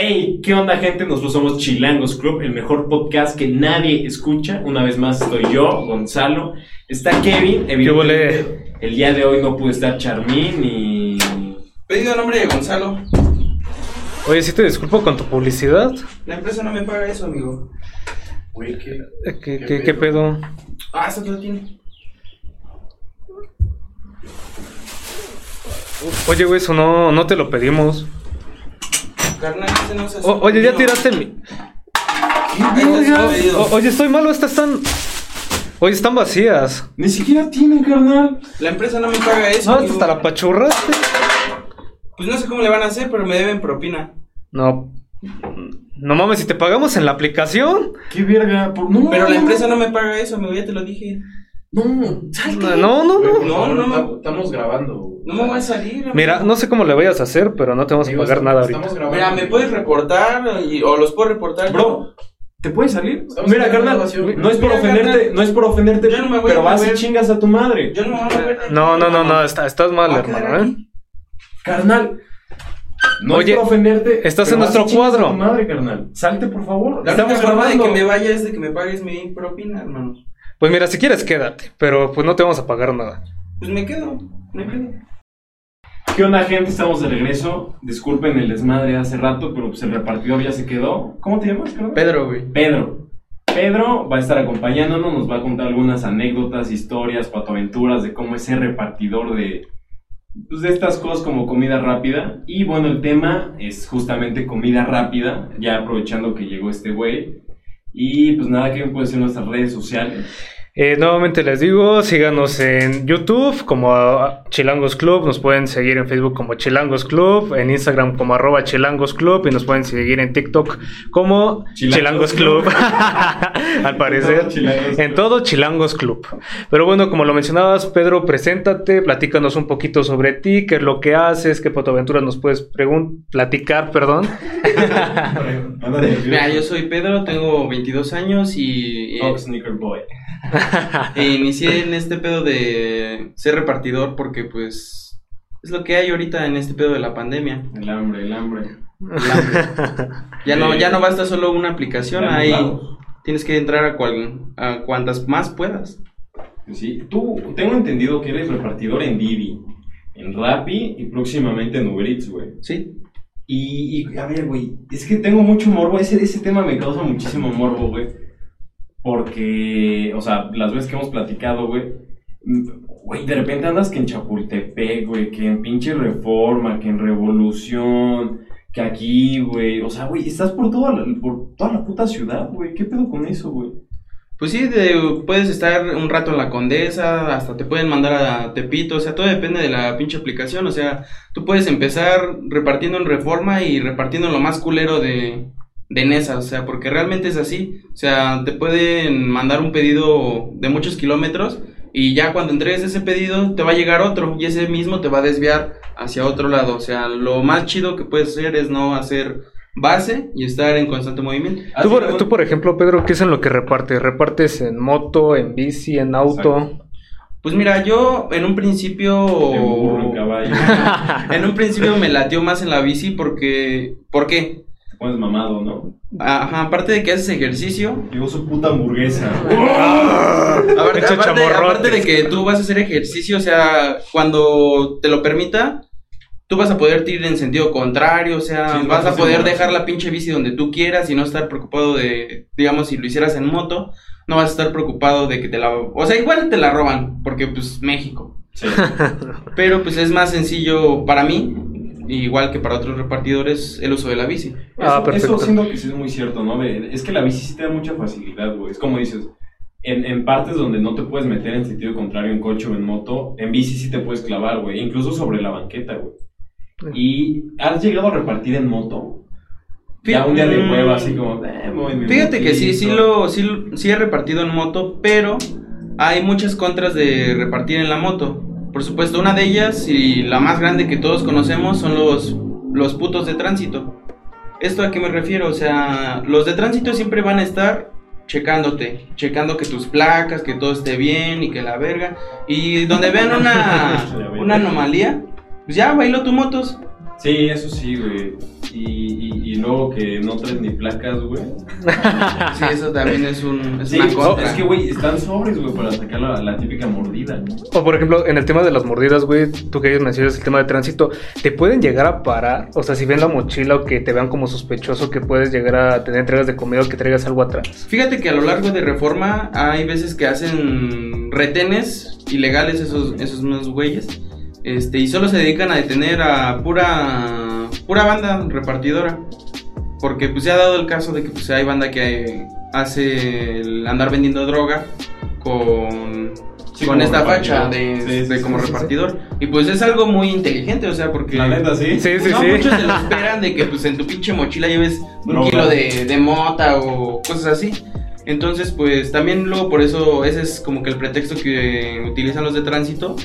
Hey, ¿qué onda gente? Nosotros somos Chilangos Club, el mejor podcast que nadie escucha. Una vez más estoy yo, Gonzalo. Está Kevin, evidentemente. El día de hoy no pude estar Charmín y... Pedido a nombre de Gonzalo. Oye, sí te disculpo con tu publicidad. La empresa no me paga eso, amigo. Güey, ¿qué? Eh, ¿Qué, qué, qué pedo? Ah, eso lo tiene. Oye, güey, eso no, no te lo pedimos. Carnal, ese no se hace. O- oye, ya tiraste mi... Pedido. O- oye, estoy malo, estas están... Oye, están vacías. Ni siquiera tienen, carnal. La empresa no me paga eso. No, amigo. hasta la pachurraste. Pues no sé cómo le van a hacer, pero me deben propina. No. No mames, si te pagamos en la aplicación. ¿Qué verga? Por- No, Pero la empresa no me paga eso, amigo, ya te lo dije. No, salte. No, no, no. No, no, no. Estamos grabando. No me voy a salir. amigo. Mira, no sé cómo le vayas a hacer, pero no te vamos a pagar estamos- nada estamos ahorita. grabando. Mira, me puedes reportar y- o los puedo reportar. Bro, ¿te puedes salir? Estamos Mira, carnal, no es por Mira, ofenderte, carnal. no es por ofenderte, Yo no me voy pero a vas y chingas a tu madre. Yo no me voy a. No, no, no, no, está- estás mal, hermano, ¿eh? Carnal, no Oye, es por ofenderte. estás en nuestro cuadro. A tu madre, carnal. Salte, por favor. La única Estamos forma de que me vaya es de que me pagues mi propina, hermano. Pues mira, si quieres quédate, pero pues no te vamos a pagar nada. Pues me quedo, me quedo. ¿Qué onda, gente? Estamos de regreso. Disculpen el desmadre de hace rato, pero pues el repartidor ya se quedó. ¿Cómo te llamas, carnal? Pedro, güey. Pedro. Pedro va a estar acompañándonos, nos va a contar algunas anécdotas, historias, patoaventuras de cómo es ser repartidor de, pues, de estas cosas como comida rápida. Y bueno, el tema es justamente comida rápida, ya aprovechando que llegó este güey. Y pues nada, que puede ser nuestras redes sociales. Eh, nuevamente les digo, síganos en YouTube como ah, Chilangos Club, nos pueden seguir en Facebook como Chilangos Club, en Instagram como arroba Chilangos Club y nos pueden seguir en TikTok como Chilangos Chilangos, Club, Club. al parecer, En todo Chilangos en Club. todo Chilangos Club. Pero bueno, como lo mencionabas, Pedro, preséntate, platícanos un poquito sobre ti, qué es lo que haces, qué fotoaventuras nos puedes platicar, perdón. Mira, yo soy Pedro, tengo 22 años y, Top Sneaker Boy. e inicié en este pedo de ser repartidor porque pues es lo que hay ahorita en este pedo de la pandemia. El hambre, el hambre. Ya no, ya no basta solo una aplicación, ahí tienes que entrar a, cual, a cuantas más puedas. Sí, tú, tengo entendido que eres repartidor en Didi, en Rappi y próximamente en Uber Eats, güey. ¿Sí? Y, y, a ver, güey, es que tengo mucho morbo, ese, ese tema me causa muchísimo morbo, güey. Porque, o sea, las veces que hemos platicado, güey, mm, güey, de repente andas que en Chapultepec, güey, que en pinche Reforma, que en Revolución, que aquí, güey, o sea, güey, estás por toda la, por toda la puta ciudad, güey, ¿qué pedo con eso, güey? Pues sí, de- puedes estar un rato en la Condesa, hasta te pueden mandar a Tepito, o sea, todo depende de la pinche aplicación, o sea, tú puedes empezar repartiendo en Reforma y repartiendo lo más culero de, de Nesa, o sea, porque realmente es así, o sea, te pueden mandar un pedido de muchos kilómetros y ya cuando entregues ese pedido te va a llegar otro y ese mismo te va a desviar hacia otro lado, o sea, lo más chido que puedes hacer es no hacer base y estar en constante movimiento. Tú por, tú, por ejemplo, Pedro, ¿qué es en lo que repartes? ¿Repartes en moto, en bici, en auto? Pues mira, yo en un principio. En burro, en caballo, en un principio me latió más en la bici porque. ¿Por qué? Pones mamado, ¿no? Ajá, aparte de que haces ejercicio. Llegó su puta hamburguesa. Aparte, Pinche aparte- chamorrote. aparte de que tú vas a hacer ejercicio, o sea, cuando te lo permita, tú vas a poder ir en sentido contrario, o sea, Sí, vas a poder dejar la pinche bici donde tú quieras y no estar preocupado de, digamos, si lo hicieras en moto, no vas a estar preocupado de que te la... O sea, igual te la roban, porque pues México. Sí. Pero pues es más sencillo para mí, igual que para otros repartidores, el uso de la bici. Ah, Eso- perfecto. Eso siento que sí es muy cierto, ¿no? Es que la bici sí te da mucha facilidad, güey. Es como dices, en, en partes donde no te puedes meter en sentido contrario en coche o en moto, en bici sí te puedes clavar, güey. Incluso sobre la banqueta, güey. ¿Y has llegado a repartir en moto? Ya un día de Mm. hueva, así como, eh, voy Fíjate que sí, sí lo, sí, lo- sí he repartido en moto, pero hay muchas contras de repartir en la moto. Por supuesto, una de ellas y la más grande que todos conocemos son los, los putos de tránsito. ¿Esto a qué me refiero? O sea, los de tránsito siempre van a estar checándote, checando que tus placas, que todo esté bien y que la verga. Y donde vean una, una anomalía, pues ya bailó tu motos. Sí, eso sí, güey. Y, luego que no traes ni placas, güey. Sí, eso también es, un, es Sí, una contra. es que, güey, están sobres, güey, para sacar la, la típica mordida. O por ejemplo, en el tema de las mordidas, güey, tú que mencionas el tema de tránsito, ¿te pueden llegar a parar? O sea, si ven la mochila o que te vean como sospechoso que puedes llegar a tener entregas de comida o que traigas algo atrás. Fíjate que a lo largo de Reforma hay veces que hacen retenes ilegales esos, esos mismos güeyes. Este, y solo se dedican a detener a pura pura banda repartidora. Porque pues se ha dado el caso de que pues hay banda que hace el andar vendiendo droga con, Sí, con esta facha de, Sí, sí, de sí, como sí, sí. repartidor. Y pues es algo muy inteligente, o sea, porque... La neta, sí. Sí, sí, no, sí. muchos se lo esperan de que pues en tu pinche mochila lleves un Droga. kilo de, de mota o cosas así. Entonces, pues también luego por eso ese es como que el pretexto que utilizan los de tránsito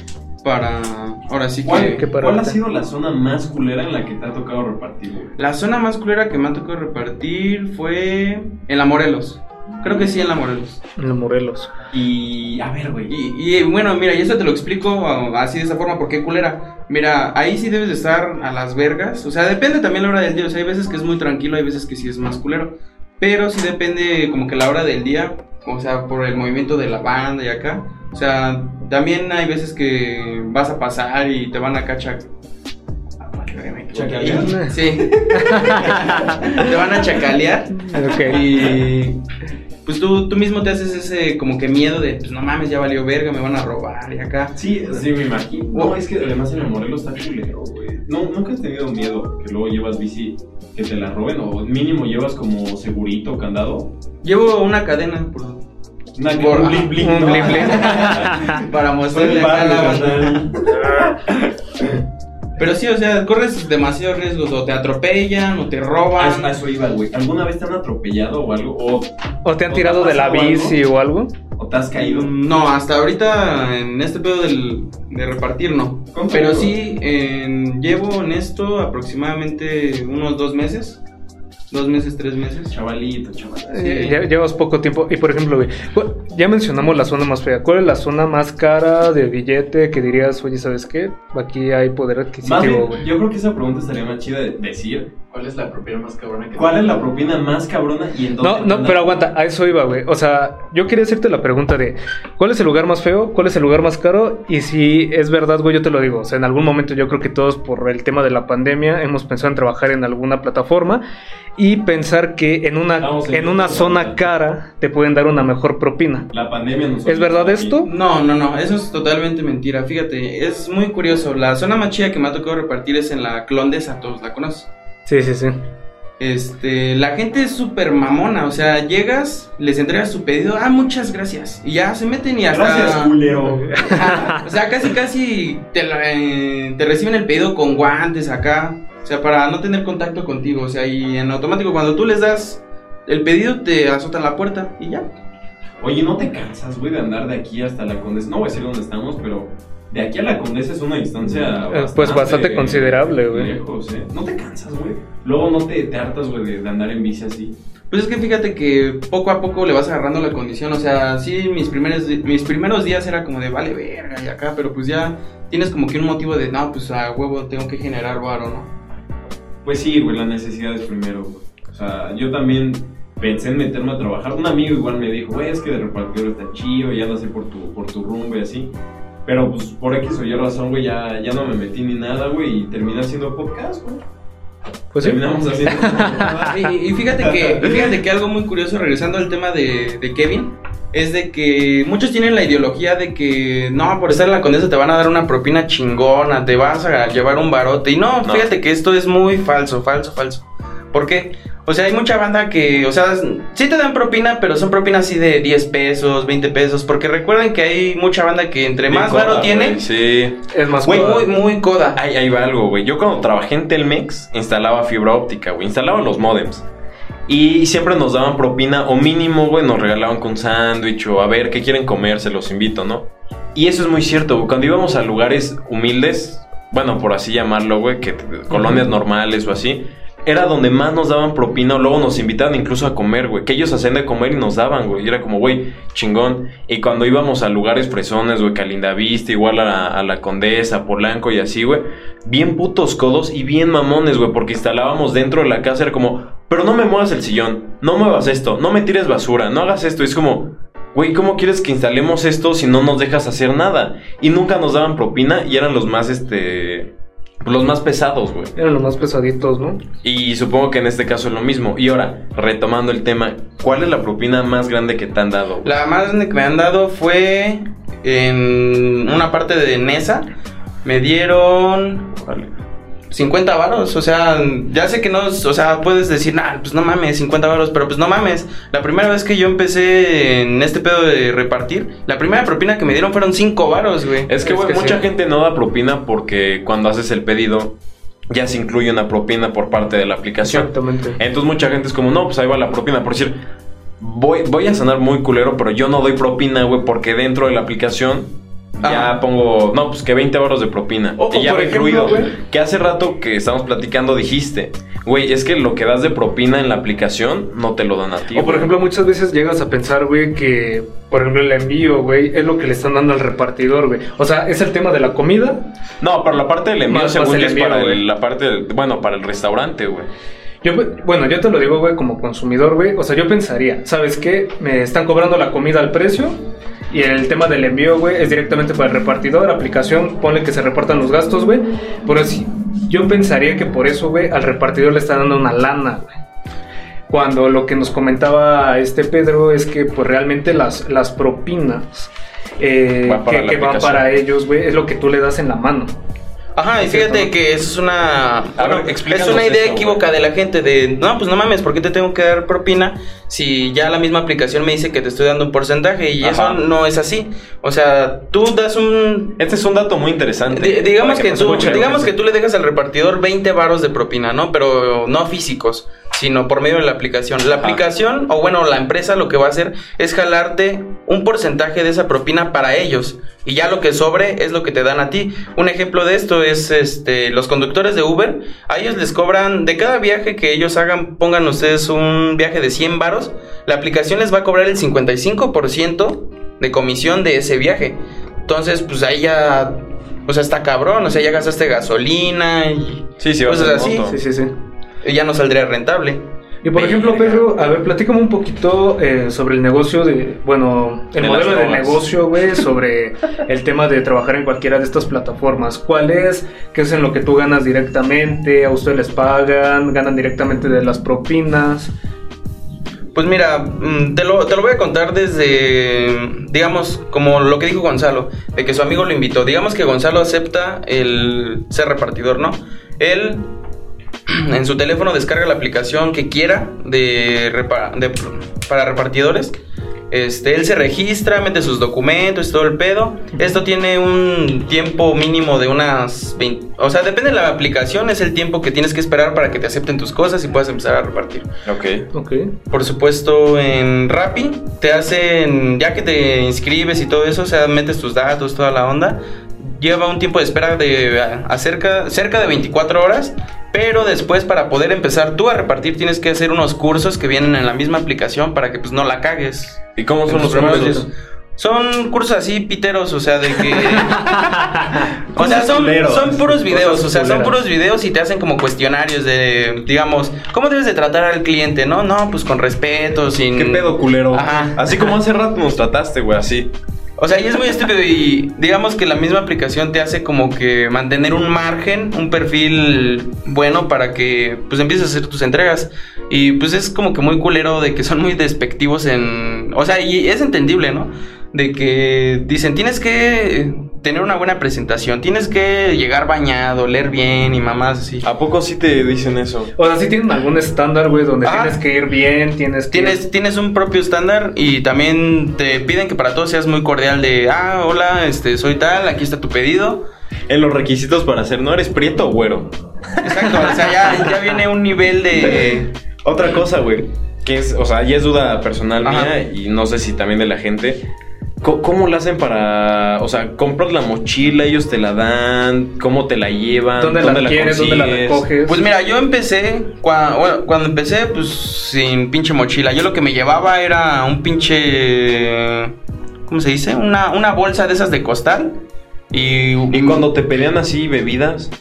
para ahora sí ¿Cuál, que qué cuál ha sido la zona más culera en la que te ha tocado repartir, güey? la zona más culera que me ha tocado repartir fue en la Morelos. Creo que sí en la Morelos. En los Morelos. Y, a ver, güey. Y, y, bueno, mira, y eso te lo explico así de esa forma, ¿por qué culera? Mira, ahí sí debes de estar a las vergas, o sea, depende también la hora del día, o sea, hay veces que es muy tranquilo, hay veces que sí es más culero, pero sí depende como que la hora del día, o sea, por el movimiento de la banda y acá, o sea, también hay veces que vas a pasar y te van a cachar. ¿Chacalear? Sí. te van a chacalear. Ok. Y pues tú, tú mismo te haces ese como que miedo de, pues no mames, ya valió verga, me van a robar y acá. Sí, sí, me imagino. No, es que además en el Morelos está culero, güey. No, ¿Nunca has tenido miedo que luego llevas bici que te la roben? O mínimo llevas como segurito, candado. Llevo una cadena por- Una Por- para mostrarle acá a la carnal. Pero sí, o sea, corres demasiados riesgos, o te atropellan, o te a roban. eso iba, güey. ¿Alguna vez te han atropellado o algo? ¿O, ¿O te han ¿O tirado te de la bici o algo? o te has caído? Mm, No, hasta ahorita en este pedo del, de repartir no. ¿Cuánto Pero sí, en- llevo en esto aproximadamente unos dos meses. Dos meses, tres meses. Chavalito, chavalito. Eh, lle- Llevas poco tiempo. Y por ejemplo, güey, ya mencionamos la zona más fea. ¿Cuál es la zona más cara de billete que dirías, oye, ¿sabes qué? Aquí hay poder Más adquisitivo, bien, güey. yo creo que esa pregunta estaría más chida de decir. ¿Cuál es la propina más cabrona que ¿Cuál es la propina más cabrona y en dónde? No, no, pero aguanta, a eso iba, güey. O sea, yo quería hacerte la pregunta de ¿cuál es el lugar más feo? ¿Cuál es el lugar más caro? Y si es verdad, güey, yo te lo digo. O sea, en algún momento yo creo que todos por el tema de la pandemia hemos pensado en trabajar en alguna plataforma y pensar que en una, en en una zona ¿verdad? cara te pueden dar una mejor propina. La pandemia nos ¿Es verdad esto? No, no, no, eso es totalmente mentira. Fíjate, es muy curioso. La zona más chida que me ha tocado repartir es en la Clondesa, todos la conocen. Sí, sí, sí. Este, la gente es súper mamona, o sea, llegas, les entregas su pedido, ah, muchas gracias, y ya se meten y hasta... Gracias. Ajá, o sea, casi, casi te, eh, te reciben el pedido con guantes acá, o sea, para no tener contacto contigo, o sea, y en automático cuando tú les das el pedido te azotan la puerta y ya. Oye, ¿no te cansas, güey, de andar de aquí hasta la Condesa? No voy a decir dónde estamos, pero de aquí a la Condesa es una distancia Eh, pues bastante considerable, güey. Lejos, ¿eh? ¿No te cansas, güey? Luego no te, te hartas, güey, de, de andar en bici así. Pues es que fíjate que poco a poco le vas agarrando la condición, o sea, sí, mis primeros, mis primeros días era como de vale verga y acá, pero pues ya tienes como que un motivo de no, pues a huevo tengo que generar varo, ¿no? Pues sí, güey, la necesidad es primero, güey. O sea, yo también pensé en meterme a trabajar. Un amigo igual me dijo, güey, es que de repartidor está chido, ya no sé por tu, por tu rumbo y así. Pero pues por X o Y razón, güey, ya, ya no me metí ni nada, güey, y terminé haciendo podcast, güey. Pues sí. Terminamos haciendo Y, y fíjate que, fíjate que algo muy curioso, regresando al tema de, de Kevin, es de que muchos tienen la ideología de que no, por estar en la condesa te van a dar una propina chingona, te vas a llevar un barote. Y no, No. fíjate que esto es muy falso, falso, falso. ¿Por qué? O sea, hay mucha banda que, o sea, sí te dan propina, pero son propinas así de 10 pesos, 20 pesos, porque recuerden que hay mucha banda que entre Bien más coda, varo tiene, güey, Sí. Es más Güey, muy, muy coda. Ahí, ahí va algo, güey. Yo cuando trabajé en Telmex instalaba fibra óptica, güey. Instalaba los modems. Y siempre nos daban propina o mínimo, güey, nos regalaban con sándwich o a ver qué quieren comer, se los invito, ¿no? Y eso es muy cierto, güey. Cuando íbamos a lugares humildes, bueno, por así llamarlo, güey, que colonias normales o así, era donde más nos daban propina o luego nos invitaban incluso a comer, güey. Que ellos hacían de comer y nos daban, güey. Y era como, güey, chingón. Y cuando íbamos a lugares fresones, güey, Calinda Vista, igual a la, a la Condesa, Polanco y así, güey. Bien putos codos y bien mamones, güey. Porque instalábamos dentro de la casa, era como, pero no me muevas el sillón, no muevas esto, no me tires basura, no hagas esto. Y es como, güey, ¿cómo quieres que instalemos esto si no nos dejas hacer nada? Y nunca nos daban propina y eran los más, este... Los más pesados, güey. Eran los más pesaditos, ¿no? Y supongo que en este caso es lo mismo. Y ahora, retomando el tema, ¿cuál es la propina más grande que te han dado? güey? La más grande que me han dado fue en una parte de Nesa. Me dieron Órale. 50 varos, o sea, ya sé que no, o sea, puedes decir, nah, pues no mames, 50 varos, pero pues no mames. La primera vez que yo empecé en este pedo de repartir, la primera propina que me dieron fueron 5 varos, güey. Es que, Es güey, que mucha sí. gente no da propina porque cuando haces el pedido ya se incluye una propina por parte de la aplicación. Exactamente. Entonces mucha gente es como, no, pues ahí va la propina. Por decir, voy, voy a sonar muy culero, pero yo no doy propina, güey, porque dentro de la aplicación ya pongo, no, pues que 20 euros de propina. O- y ya por ejemplo, incluido. güey. Que hace rato que estábamos platicando dijiste, güey, es que lo que das de propina en la aplicación no te lo dan a ti. O por güey. ejemplo, muchas veces llegas a pensar, güey, que por ejemplo el envío, güey, es lo que le están dando al repartidor, güey. O sea, es el tema de la comida. No, pero la parte del envío, Más- según más el es para el- la parte, del- bueno, para el restaurante, güey. Yo, bueno, yo te lo digo, güey, como consumidor, güey. O sea, yo pensaría, ¿sabes qué? Me están cobrando la comida al precio. Y el tema del envío, güey, es directamente para el repartidor, aplicación, pone que se repartan los gastos, güey. Pero así, yo pensaría que por eso, güey, al repartidor le están dando una lana, güey. Cuando lo que nos comentaba este Pedro es que, pues realmente las, las propinas eh, Va que, que van para ellos, güey, es lo que tú le das en la mano. Ajá, y fíjate que eso es una. ver, es una idea eso, equívoca güey. de la gente de. No, pues no mames, ¿por qué te tengo que dar propina si ya la misma aplicación me dice que te estoy dando un porcentaje? Y Ajá. eso no es así. O sea, tú das un. Este es un dato muy interesante. di- digamos que, nos tú, digamos que tú le dejas al repartidor 20 varos de propina, ¿no? Pero no físicos, sino por medio de la aplicación. La Ajá. aplicación, o bueno, la empresa lo que va a hacer es jalarte un porcentaje de esa propina para ellos. Y ya lo que sobre es lo que te dan a ti. Un ejemplo de esto es este los conductores de Uber. A ellos les cobran de cada viaje que ellos hagan, pongan ustedes un viaje de 100 varos, la aplicación les va a cobrar el 55% de comisión de ese viaje. Entonces, pues ahí ya o sea, está cabrón, o sea, ya gastaste gasolina y Sí, sí, vas cosas en así. moto. Sí, sí, sí. Ya no saldría rentable. Y por ejemplo, Pedro, a ver, platícame un poquito eh, sobre el negocio de, bueno, el De modelo de negocio, güey, sobre el tema de trabajar en cualquiera de estas plataformas. ¿Cuál es? ¿Qué es en lo que tú ganas directamente? ¿A ustedes les pagan? ¿Ganan directamente de las propinas? Pues mira, mm, te lo, te lo voy a contar desde, digamos, como lo que dijo Gonzalo, de que su amigo lo invitó. Digamos que Gonzalo acepta el ser repartidor, ¿no? Él en su teléfono descarga la aplicación que quiera de, repa- de- para repartidores. Este, él se registra, mete sus documentos y todo el pedo. Esto tiene un tiempo mínimo de unas 20... O sea, depende de la aplicación, es el tiempo que tienes que esperar para que te acepten tus cosas y puedas empezar a repartir. Ok. Ok. Por supuesto, en Rappi te hacen, ya que te inscribes y todo eso, o sea, metes tus datos, toda la onda, lleva un tiempo de espera de a- a cerca, cerca de 24 horas, pero después para poder empezar tú a repartir tienes que hacer unos cursos que vienen en la misma aplicación para que pues no la cagues. ¿Y cómo son los cursos? Son cursos así piteros, o sea, de que... o sea, son, son puros videos, o sea, son puros videos y te hacen como cuestionarios de, digamos, ¿cómo debes de tratar al cliente? No, no, pues con respeto, sin... ¿Qué pedo, culero? Ajá. Así como hace rato nos trataste, güey, así. O sea, y es muy estúpido y digamos que la misma aplicación te hace como que mantener un margen, un perfil bueno para que pues empieces a hacer tus entregas. Y pues es como que muy culero de que son muy despectivos en... O sea, y es entendible, ¿no? De que dicen, tienes que tener una buena presentación, tienes que llegar bañado, leer bien y mamás así. ¿A poco sí te dicen eso? O sea, si tienen algún estándar, güey, donde Ah. tienes que ir bien, tienes que... Tienes, tienes un propio estándar y también te piden que para todos seas muy cordial de, ah, hola, este, soy tal, aquí está tu pedido. En los requisitos para hacer, ¿no eres prieto o güero? Exacto, o sea, ya, ya viene un nivel de... Otra cosa, güey, que es, o sea, ya es duda personal Ajá. mía y no sé si también de la gente. ¿Cómo lo hacen para, o sea, compras la mochila, ellos te la dan, cómo te la llevan, ¿Dónde, la adquieres? ¿Dónde la consigues? recoges? Pues mira, yo empecé, cua- bueno, cuando empecé, pues sin pinche mochila. Yo lo que me llevaba era un pinche, ¿cómo se dice? Una, una bolsa de esas de costal. Y, Y cuando te pedían así bebidas,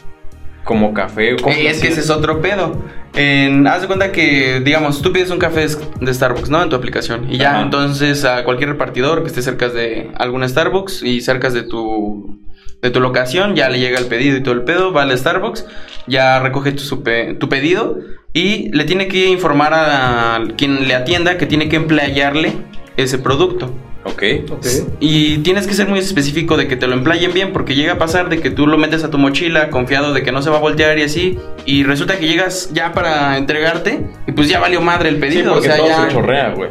como café, ¿cómo Eh, es que ese es otro pedo. En- haz de cuenta que, digamos, tú pides un café de Starbucks, ¿no? En tu aplicación. Y ya, Ajá. entonces, a cualquier repartidor que esté cerca de algún Starbucks y cerca de tu, de tu locación, ya le llega el pedido y todo el pedo, va al Starbucks, ya recoge tu, su pe- tu pedido y le tiene que informar a quien le atienda que tiene que emplearle ese producto. Ok. Ok. Y tienes que ser muy específico de que te lo emplayen bien, porque llega a pasar de que tú lo metes a tu mochila confiado de que no se va a voltear y así, y resulta que llegas ya para entregarte y pues ya valió madre el Sí, pedido, o porque sea, todo ya... se chorrea, güey.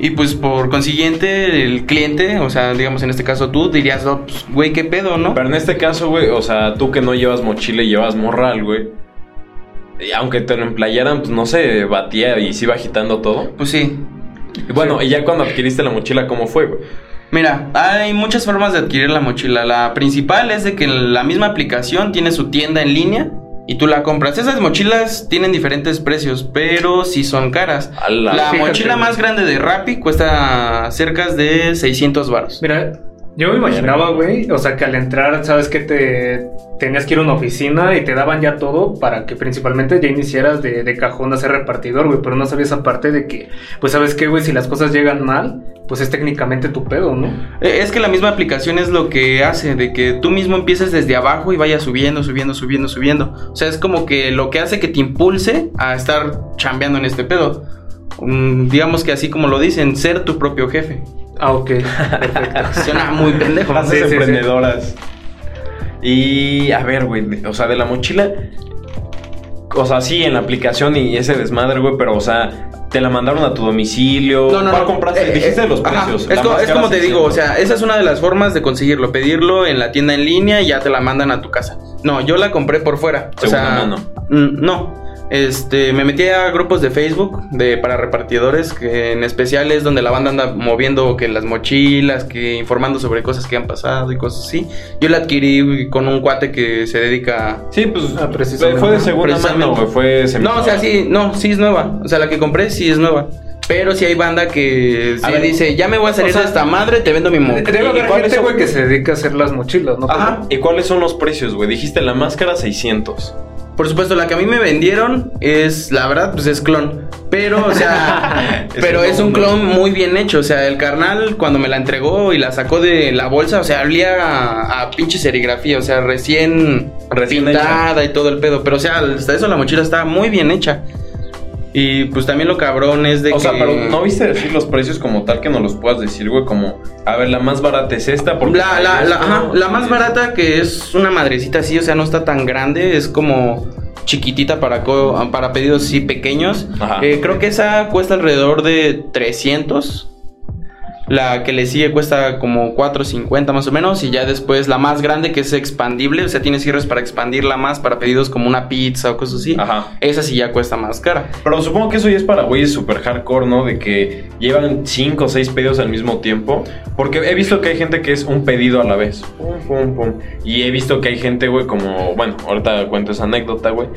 Y pues por consiguiente el cliente, o sea, digamos en este caso tú dirías, "Oh, pues, güey, qué pedo, ¿no? Pero en este caso, güey, o sea, tú que no llevas mochila y llevas morral, güey. y aunque te lo emplayaran, pues no se batía y se iba agitando todo. Pues sí. Bueno, y ya cuando adquiriste la mochila, ¿cómo fue, güey? Mira, hay muchas formas de adquirir la mochila. La principal es de que la misma aplicación tiene su tienda en línea y tú la compras. Esas mochilas tienen diferentes precios, pero sí son caras. Ala. La mochila más grande de Rappi cuesta cerca de 600 baros. Mira, yo me imaginaba, güey, o sea, que al entrar, sabes que te tenías que ir a una oficina y te daban ya todo para que principalmente ya iniciaras de, de cajón a ser repartidor, güey, pero no sabías aparte de que, pues sabes qué, güey, si las cosas llegan mal, pues es técnicamente tu pedo, ¿no? Eh, Es que la misma aplicación es lo que hace, de que tú mismo empieces desde abajo y vayas subiendo, subiendo, subiendo, subiendo. O sea, es como que lo que hace que te impulse a estar chambeando en este pedo. Mm, digamos que así como lo dicen, ser tu propio jefe. Ah, ok, perfecto. Suena muy pendejo. ¿no? Clases Sí, sí, sí. emprendedoras. Y a ver, güey, o sea, de la mochila. O sea, sí, en la aplicación y ese desmadre, güey, pero, o sea, te la mandaron a tu domicilio. No, no, ¿Cuál no. compraste? Eh, Dijiste eh, los ajá. precios. Es, co- como te digo, o 600. sea, esa es una de las formas de conseguirlo. Pedirlo en la tienda en línea y ya te la mandan a tu casa. No, yo la compré por fuera. O sea, mano. mm, no. Este, me metí a grupos de Facebook de para repartidores, que en especial es donde la banda anda moviendo que las mochilas, que informando sobre cosas que han pasado y cosas así. Yo la adquirí con un cuate que se dedica Sí, pues Ah, precisamente. fue de segunda mano. Fue No, o sea, sí, no, sí es nueva. O sea, la que compré sí es nueva. Pero sí hay banda que sí ver, dice, ya me voy a salir o sea, de esta madre, te vendo mi mo. Debe ¿Y haber cuáles gente, son? güey, que se dedica a hacer las mochilas, ¿no? Ajá. ¿Y cuáles son los precios, güey? Dijiste la máscara 600. Por supuesto, la que a mí me vendieron es, la verdad, pues es clon. Pero, o sea, Es pero es un clon. muy bien hecho. O sea, el carnal cuando me la entregó y la sacó de la bolsa, o sea, olía a, a pinche serigrafía. O sea, recién, Recién pintada y todo el pedo. Pero, o sea, hasta eso la mochila está muy bien hecha. Y pues también lo cabrón es de O que... sea, pero no viste decir los precios como tal que nos los puedas decir, güey, como, a ver, la más barata es esta, porque... La, la, la, ajá, la más barata que es una madrecita así, o sea, no está tan grande, es como chiquitita para, para pedidos así pequeños. Ajá. Eh, creo que esa cuesta alrededor de 300. La que le sigue cuesta como 4.50 más o menos. Y ya después la más grande que es expandible. O sea, tiene cierres para expandirla más para pedidos como una pizza o cosas así. Ajá. Esa sí ya cuesta más cara. Pero supongo que eso ya es para güeyes super hardcore, ¿no? De que llevan 5 o 6 pedidos al mismo tiempo. Porque he visto que hay gente que es un pedido a la vez. Pum, pum, pum. Y he visto que hay gente, güey, como... Bueno, ahorita cuento esa anécdota, güey.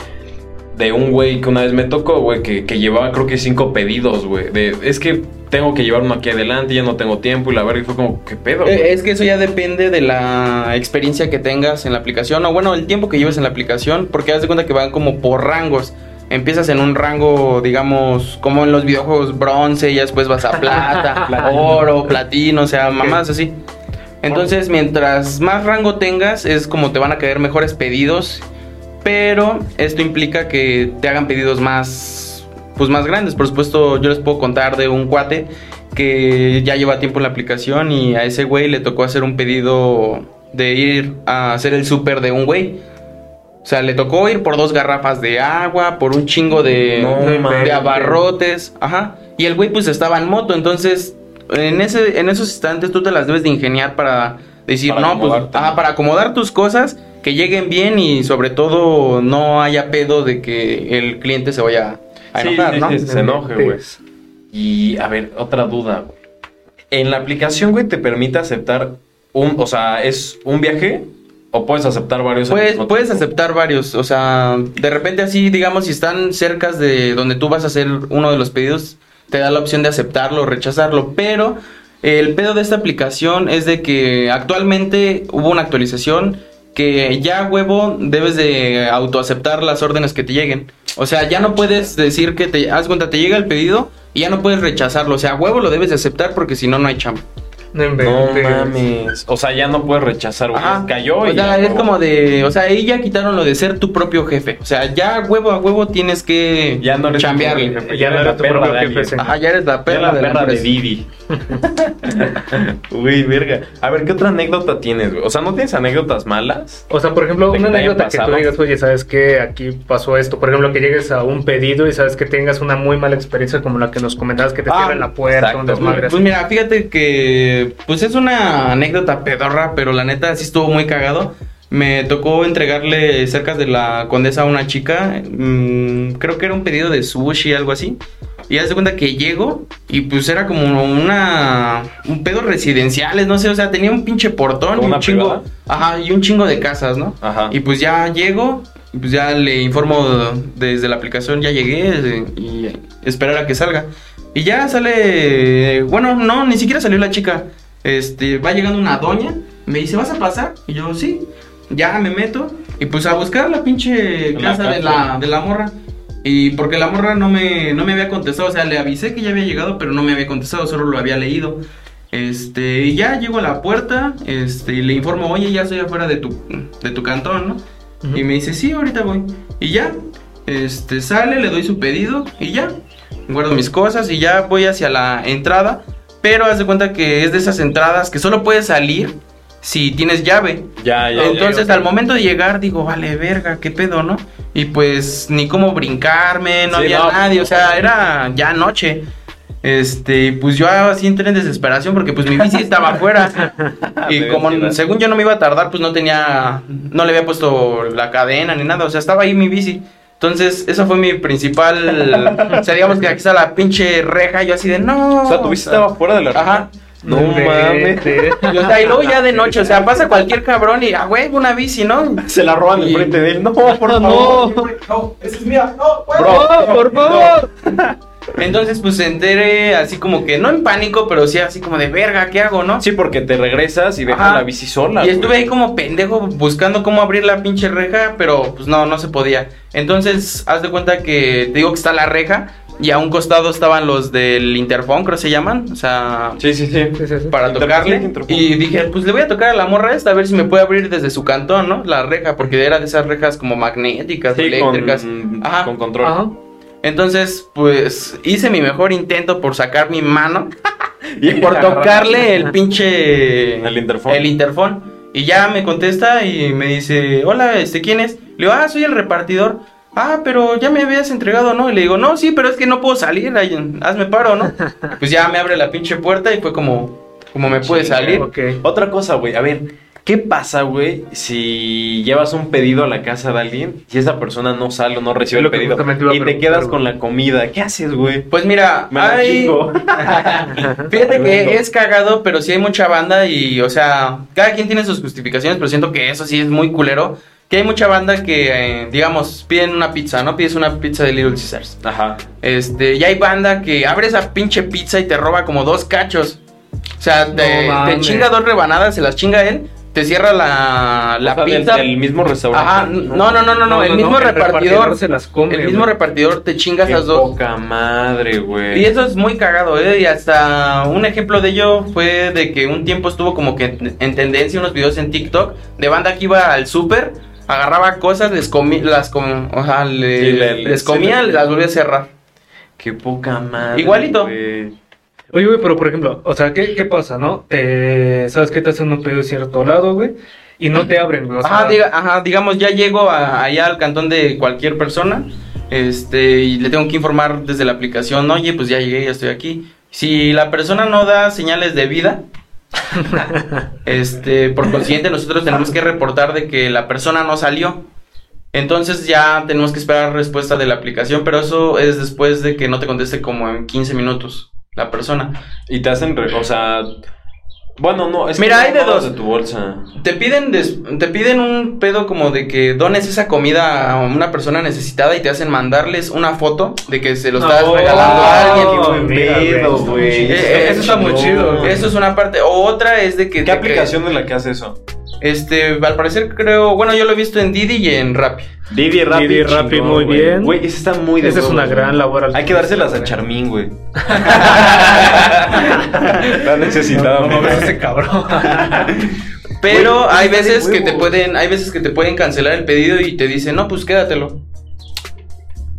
De un güey que una vez me tocó, güey, que, que llevaba creo que 5 pedidos, güey. De, es que tengo que llevar uno aquí adelante, ya no tengo tiempo. Y la verga y fue como, ¿qué pedo? güey? Eh, es que eso ya depende de la experiencia que tengas en la aplicación o bueno, el tiempo que lleves en la aplicación, porque haz de cuenta que van como por rangos. Empiezas en un rango, digamos, como en los videojuegos bronce, y ya después vas a plata, oro, platino, o sea, mamás así. Entonces, mientras más rango tengas, es como te van a caer mejores pedidos, pero esto implica que te hagan pedidos más, pues más grandes. Por supuesto, yo les puedo contar de un cuate que ya lleva tiempo en la aplicación y a ese güey le tocó hacer un pedido de ir a hacer el súper de un güey. O sea, le tocó ir por dos garrafas de agua, por un chingo de, No de abarrotes, ajá. Y el güey pues estaba en moto, entonces en ese en esos instantes tú te las debes de ingeniar para decir, Para no, pues, para acomodar tus cosas, que lleguen bien y sobre todo no haya pedo de que el cliente se vaya a enojar, sí, ¿no? sí, se enoje, güey. Y a ver, otra duda, güey. En la aplicación, güey, te permite aceptar un, o sea, es un viaje o puedes aceptar varios. Puedes, puedes aceptar varios, o sea, de repente así, digamos, si están cerca de donde tú vas a hacer uno de los pedidos, te da la opción de aceptarlo o rechazarlo, pero el pedo de esta aplicación es de que actualmente hubo una actualización que ya huevo debes de autoaceptar las órdenes que te lleguen. O sea, ya no puedes decir que te, haz cuenta, te llega el pedido y ya no puedes rechazarlo. O sea, huevo lo debes de aceptar porque si no, no hay chamba. No mames. O sea, ya no puedes rechazar, güey. Ajá. Cayó O y. sea, ya, es como de, o sea, ahí ya quitaron lo de ser tu propio jefe. O sea, ya huevo a huevo tienes que Ya no eres tu chambearle. jefe, Ya no eres tu perra propio de jefe, sí. Ajá, ya eres la perra, la de la de. Didi. Uy, verga. A ver, ¿qué otra anécdota tienes, güey? O sea, ¿no tienes anécdotas malas? O sea, por ejemplo, una anécdota que tú digas, oye, ¿sabes qué? Aquí pasó esto. Por ejemplo, que llegues a un pedido y sabes que tengas una muy mala experiencia como la que nos comentabas, que te Ah, cierran la puerta, un desmadre Pues mira, fíjate que pues es una anécdota pedorra, pero la neta sí estuvo muy cagado. Me tocó entregarle cerca de la condesa a una chica, mm, creo que era un pedido de sushi, algo así. Y haz de cuenta que llego y pues era como una un pedo residenciales, no sé, o sea, tenía un pinche portón ¿Como y un chingo, privada? ajá, y un chingo de casas, ¿no? Ajá. Y pues ya llego, y pues ya le informo desde la aplicación, ya llegué y esperar a que salga. Y ya sale, bueno, no, ni siquiera salió la chica. Este, va llegando una doña, me dice, ¿vas a pasar? Y yo, sí. Ya me meto y pues a buscar la pinche la casa de la, de la morra. Y porque la morra no me, no me había contestado, o sea, le avisé que ya había llegado, pero no me había contestado, solo lo había leído. Este, y ya llego a la puerta, este, y le informo, oye, ya estoy afuera de tu, de tu cantón, ¿no? Y me dice, sí, ahorita voy. Y ya, este, sale, le doy su pedido y ya. Guardo mis cosas y ya voy hacia la entrada. Pero haz de cuenta que es de esas entradas que solo puedes salir si tienes llave. Ya, ya. Entonces ya. al momento de llegar digo, vale, verga, qué pedo, ¿no? Y pues ni cómo brincarme, no Sí, había no, nadie, o sea, era ya noche. Este, pues yo así entré en desesperación porque pues mi bici estaba afuera. y como según yo no me iba a tardar, pues no tenía, no le había puesto la cadena ni nada, o sea, estaba ahí mi bici. Entonces, esa fue mi principal, o sea, digamos que aquí está la pinche reja, yo así de, no. O sea, tu bici estaba fuera de la Ajá. No mames. Y, o sea, y luego ya de noche, o sea, pasa cualquier cabrón y, ah, güey, una bici, ¿no? Se la roban Y- enfrente de él. No, por favor. No, esa es mía, no, Bro, por favor. Entonces, pues se enteré así como que, no en pánico, pero sí así como de verga, ¿qué hago, no? Sí, porque te regresas y dejas Ajá. la bici sola. Y estuve güey. ahí como pendejo buscando cómo abrir la pinche reja, pero pues no, no se podía. Entonces, haz de cuenta que te digo que está la reja y a un costado estaban los del interfón, creo que se llaman, o sea, Sí, sí, sí. Sí, sí, sí. para tocarle. Y dije, pues le voy a tocar a la morra esta a ver si me puede abrir desde su cantón, ¿no? La reja, porque era de esas rejas como magnéticas, Sí, eléctricas. con, Ajá. con control. Ajá. Entonces, pues hice mi mejor intento por sacar mi mano Y por tocarle el pinche El interfón. el interfón. Y ya me contesta y me dice, hola, este, ¿quién es? Le digo, ah, soy el repartidor. Ah, pero ya me habías entregado, ¿no? Y le digo, no, sí, pero es que no puedo salir, ahí, hazme paro, ¿no? pues ya me abre la pinche puerta y fue como, como me puede salir. Ok. Otra cosa, güey. A ver, ¿qué pasa, güey, si llevas un pedido a la casa de alguien y esa persona no sale o no recibe el pedido y te quedas con la comida? ¿Qué haces, güey? Pues mira, hay-. Fíjate que es cagado, pero sí hay mucha banda y, o sea, cada quien tiene sus justificaciones, pero siento que eso sí es muy culero. Que hay mucha banda que, eh, digamos, piden una pizza, ¿no? Pides una pizza de Little Caesars. Ajá. Este, y hay banda que abre esa pinche pizza y te roba como dos cachos. O sea, te, chinga dos rebanadas, se las chinga él, te cierra la, la O sea, del- pizza. del mismo restaurante. Ajá, no, no, no, no, no, el mismo repartidor. se las come. el mismo repartidor te chinga Qué esas dos. poca madre, güey. Y eso es muy cagado, ¿eh? Y hasta un ejemplo de ello fue de que un tiempo estuvo como que en en tendencia unos videos en TikTok de banda que iba al súper, agarraba cosas, les comía, las com- o sea, le- Sí, le- le- les sí, comía, le- las volvía a cerrar. Qué poca madre. Igualito. güey. Oye, güey, pero por ejemplo, o sea, ¿qué, qué pasa, no? Te, ¿Sabes qué te hacen un pedido de cierto lado, güey? Y no te abren, güey. o sea, Ajá, diga- ajá, digamos, ya llego a- allá al cantón de cualquier persona, este, y le tengo que informar desde la aplicación, oye, pues ya llegué, ya estoy aquí. Si la persona no da señales de vida, este, por consiguiente nosotros tenemos que reportar de que la persona no salió. Entonces ya tenemos que esperar respuesta de la aplicación, pero eso es después de que no te conteste como en 15 minutos. la persona. Y te hacen, re- o sea, bueno, no, es que Mira, no hay de dos. de tu bolsa. Te piden, des- te piden un pedo como de que dones esa comida a una persona necesitada y te hacen mandarles una foto de que se lo estás Oh, regalando a alguien. qué buen Mira, pedo, güey. güey. Eh, Eso está muy chido. güey. Eso es una parte. O otra es de que... ¿Qué aplicación es la que hace eso? Este, al parecer creo... Bueno, yo lo he visto en Didi y en Rappi. Didi Rappi. Didi Rappi, chingón, muy güey. bien. Güey, esa está muy de Esa es huevos, una güey. gran labor. al- Hay que dárselas a Charmín, güey. La necesitada. No, no ese cabrón. Pero Güey, hay veces que te pueden, hay veces que te pueden cancelar el pedido y te dicen, no, pues quédatelo.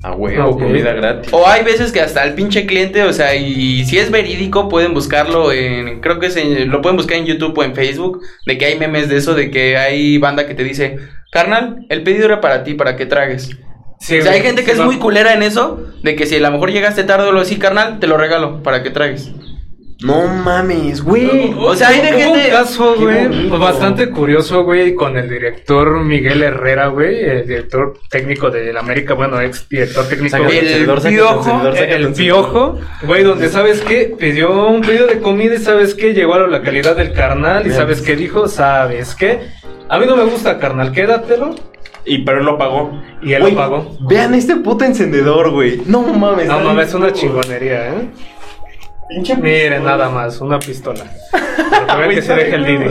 A huevo, Ok. comida gratis. O hay veces que hasta el pinche cliente, o sea, y si es verídico, pueden buscarlo en, creo que es en- lo pueden buscar en YouTube o en Facebook, de que hay memes de eso, de que hay banda que te dice, carnal, el pedido era para ti, para que tragues. Sí, o sea, hay gente que sí, es muy culera en eso, de que si a lo mejor llegaste tarde o lo así, carnal, te lo regalo, para que tragues. No mames, güey. O sea, hay de Hubo gente- un caso, güey, bonito. bastante curioso, güey, con el director Miguel Herrera, güey, el director técnico del América, bueno, ex director técnico Sácate El el piojo, el piojo, güey, donde sabes qué, pidió un pedido de comida y sabes qué, llegó a la calidad del carnal y Bien. sabes qué dijo, sabes qué, a mí no me gusta carnal, quédatelo Y pero él lo pagó. y él Güey, lo pagó. Vean este puto encendedor, güey. No mames. No mames, es una chingonería, ¿eh? Pinche Miren, nada más, una pistola. Para que se deja el Didi.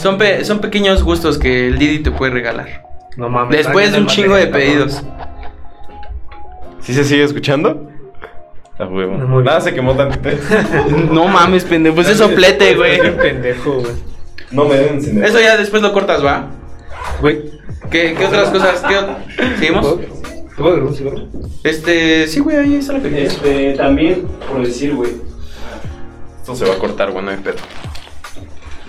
Son, pe- son pequeños gustos que el Didi te puede regalar. No mames. Después de un chingo de pedidos. ¿Sí se sigue escuchando? A huevo. Muy bien. Nada se quemó tantito. No mames, pendejo. Pues es soplete, güey. Qué pendejo, güey. No me deben encender. Eso ya después lo cortas, ¿va? Güey, ¿Qué, qué otras cosas? ¿Qué ¿Seguimos? ¿Te puedo agarrar un cigarro? Este, sí, güey, ahí está la pequeña. Este, también, por decir, güey. Esto se va a cortar, bueno, no hay pedo.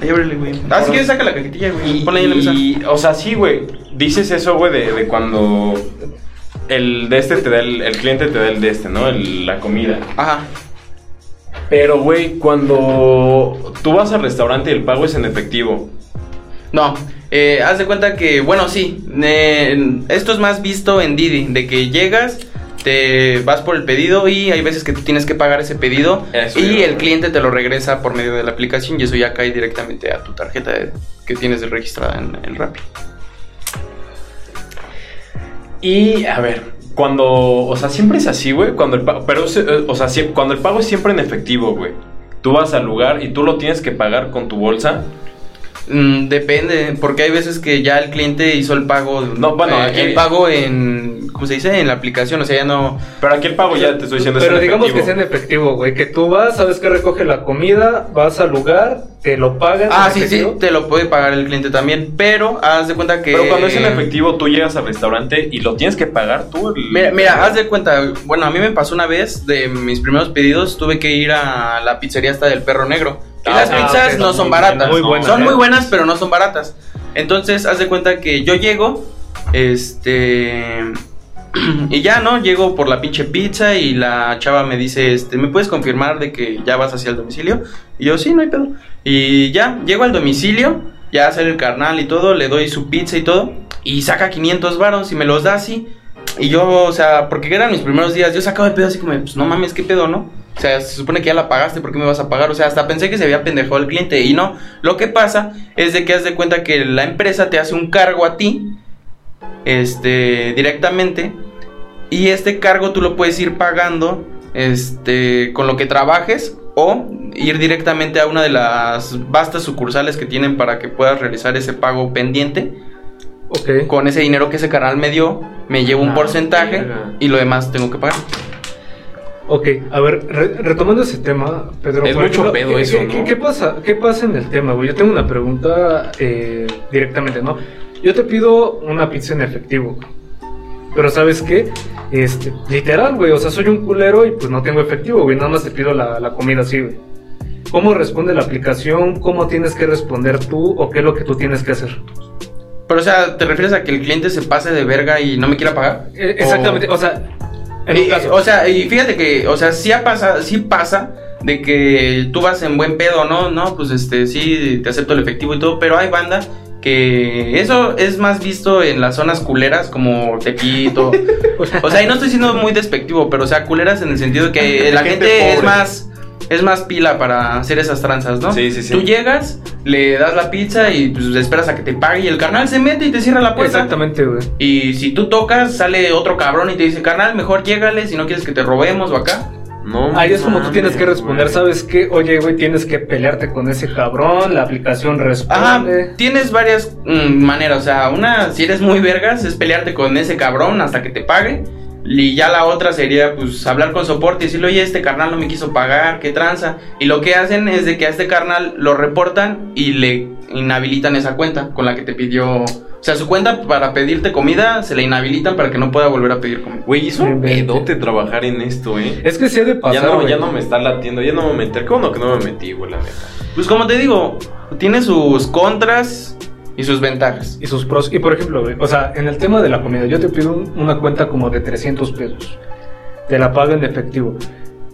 Ahí ábrele, güey. Ah, si quieres saca la cajetilla, güey. Ponla ahí en la mesa. Y, o sea, sí, güey. Dices eso, güey, de, de cuando el de este te da el, el cliente te da el de este, ¿no? El- la comida. Ajá. Pero, güey, cuando tú vas al restaurante y el pago es en efectivo. No, eh, haz de cuenta que, bueno, sí, eh, esto es más visto en Didi, de que llegas, te vas por el pedido y hay veces que tú tienes que pagar ese pedido Eso y el cliente te lo regresa por medio de la aplicación y eso ya cae directamente a tu tarjeta que tienes registrada en Rappi. Y, a ver, cuando, o sea, siempre es así, güey, cuando el pago, pero, eh, o sea, cuando el pago es siempre en efectivo, güey. Tú vas al lugar y tú lo tienes que pagar con tu bolsa. Mm, depende, porque hay veces que ya el cliente hizo el pago, No, bueno, eh, aquí- el pago en, ¿cómo se dice? En la aplicación, o sea, ya no... Pero aquí el pago ya te estoy diciendo Pero digamos que sea en efectivo, güey. Que tú vas, sabes que recoge la comida, vas al lugar, te lo pagan. Ah, en sí, sí, te lo puede pagar el cliente también, pero haz de cuenta que... Pero cuando es en efectivo, tú llegas al restaurante y lo tienes que pagar tú. el- Mira, mira, haz de cuenta, bueno, a mí me pasó una vez de mis primeros pedidos, tuve que ir a la pizzería esta del perro negro. Y las ah, pizzas no son baratas. buenas, muy buenas, son ¿eh? muy buenas, pero no son baratas. Entonces, haz de cuenta que yo llego, este... Y ya, ¿no? Llego por la pinche pizza y la chava me dice, este, ¿me puedes confirmar de que ya vas hacia el domicilio? Y yo, sí, no hay pedo. Y ya, llego al domicilio, ya sale el carnal y todo, le doy su pizza y todo, y saca 500 varos y me los da así. Y yo, o sea, porque eran mis primeros días, yo sacaba el pedo así como, pues no mames, ¿qué pedo, no? O sea, se supone que ya la pagaste, ¿por qué me vas a pagar? O sea, hasta pensé que se había pendejado el cliente y no. Lo que pasa es de que haz de cuenta que la empresa te hace un cargo a ti, este, directamente, y este cargo tú lo puedes ir pagando, este, con lo que trabajes o ir directamente a una de las vastas sucursales que tienen para que puedas realizar ese pago pendiente Ok. con ese dinero que ese canal me dio, me llevo un Ah, porcentaje y lo demás tengo que pagar. Ok, a ver, re- retomando ese tema, Pedro. Es mucho pedo ¿qué- eso, qué, ¿no? qué- pasa, ¿Qué pasa en el tema, güey? Yo tengo una pregunta eh, directamente, ¿no? Yo te pido una pizza en efectivo. Pero ¿sabes qué? Este, literal, güey, o sea, soy un culero y pues no tengo efectivo, güey, nada más te pido la, la comida así, güey. ¿Cómo responde la aplicación? ¿Cómo tienes que responder tú? ¿O qué es lo que tú tienes que hacer? Pero o sea, ¿te refieres a que el cliente se pase de verga y no me quiera pagar? Eh, exactamente, o sea, en un caso. O sea, y fíjate que, o sea, sí ha pasa, sí pasa de que tú vas en buen pedo, ¿no? No, pues este, sí, te acepto el efectivo y todo, pero hay banda que eso es más visto en las zonas culeras como Tepito. o sea, y no estoy siendo muy despectivo, pero o sea, culeras en el sentido que la Gente gente, es más es más pila para hacer esas tranzas, ¿no? Sí, sí, sí. Tú llegas, le das la pizza y pues esperas a que te pague y el carnal se mete y te cierra la puerta. Exactamente, güey. Y si tú tocas, sale otro cabrón y te dice, carnal, mejor llégale si no quieres que te robemos o acá. No Ahí es como tú tienes que responder, güey. ¿sabes qué? Oye, güey, tienes que pelearte con ese cabrón, la aplicación Ajá, responde. tienes varias mm, maneras. O sea, una, si eres muy vergas, es pelearte con ese cabrón hasta que te pague. Y ya la otra sería, pues, hablar con soporte y decirle, oye, este carnal no me quiso pagar, qué tranza. Y lo que hacen es de que a este carnal lo reportan y le inhabilitan esa cuenta con la que te pidió. O sea, su cuenta para pedirte comida se le inhabilitan para que no pueda volver a pedir comida. Güey, es un pedote trabajar en esto, ¿eh? Es que sí ha de Ya pasar, no, güey. ya no me está latiendo, ya no me meter. ¿Cómo no que no me metí, güey, la neta? Pues como te digo, tiene sus contras y sus ventajas. Y sus pros. Y por ejemplo, o sea, en el tema de la comida, yo te pido un- una cuenta como de 300 pesos. Te la pago en efectivo.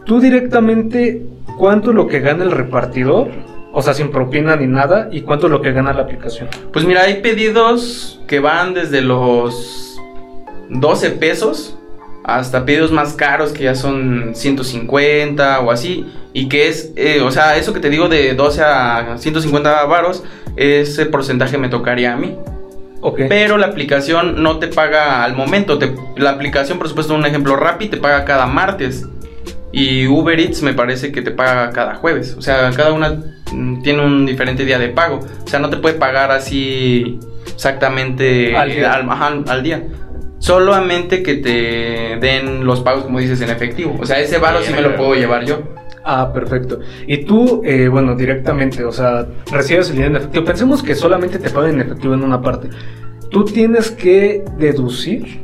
Tú directamente, ¿cuánto es lo que gana el repartidor? O sea, sin propina ni nada. ¿Y cuánto es lo que gana la aplicación? Pues mira, hay pedidos que van desde los 12 pesos hasta pedidos más caros que ya son 150 o así. Y que es, eh, o sea, eso que te digo de 12 a 150 varos, ese porcentaje me tocaría a mí. Pero la aplicación no te paga al momento. te- la aplicación, por supuesto, un ejemplo Rappi te paga cada martes. Y Uber Eats me parece que te paga cada jueves. O sea, cada una mm, tiene un diferente día de pago. O sea, no te puede pagar así exactamente Al día. al, ajá, al día. Solamente que te den los pagos, como dices, en efectivo. O sea, ese varo sí me lo puedo llevar yo. Ah, perfecto. Y tú, eh, bueno, directamente, o sea, recibes el dinero en efectivo. Pensemos que solamente te pagan en efectivo en una parte. Tú tienes que deducir,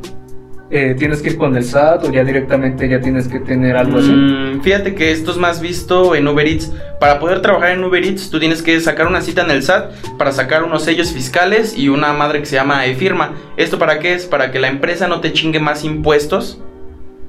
eh, tienes que ir con el SAT o ya directamente ya tienes que tener algo así. Mm, fíjate que esto es más visto en Uber Eats. Para poder trabajar en Uber Eats, tú tienes que sacar una cita en el SAT para sacar unos sellos fiscales y una madre que se llama e-firma. ¿Esto para qué es? Para que la empresa no te chingue más impuestos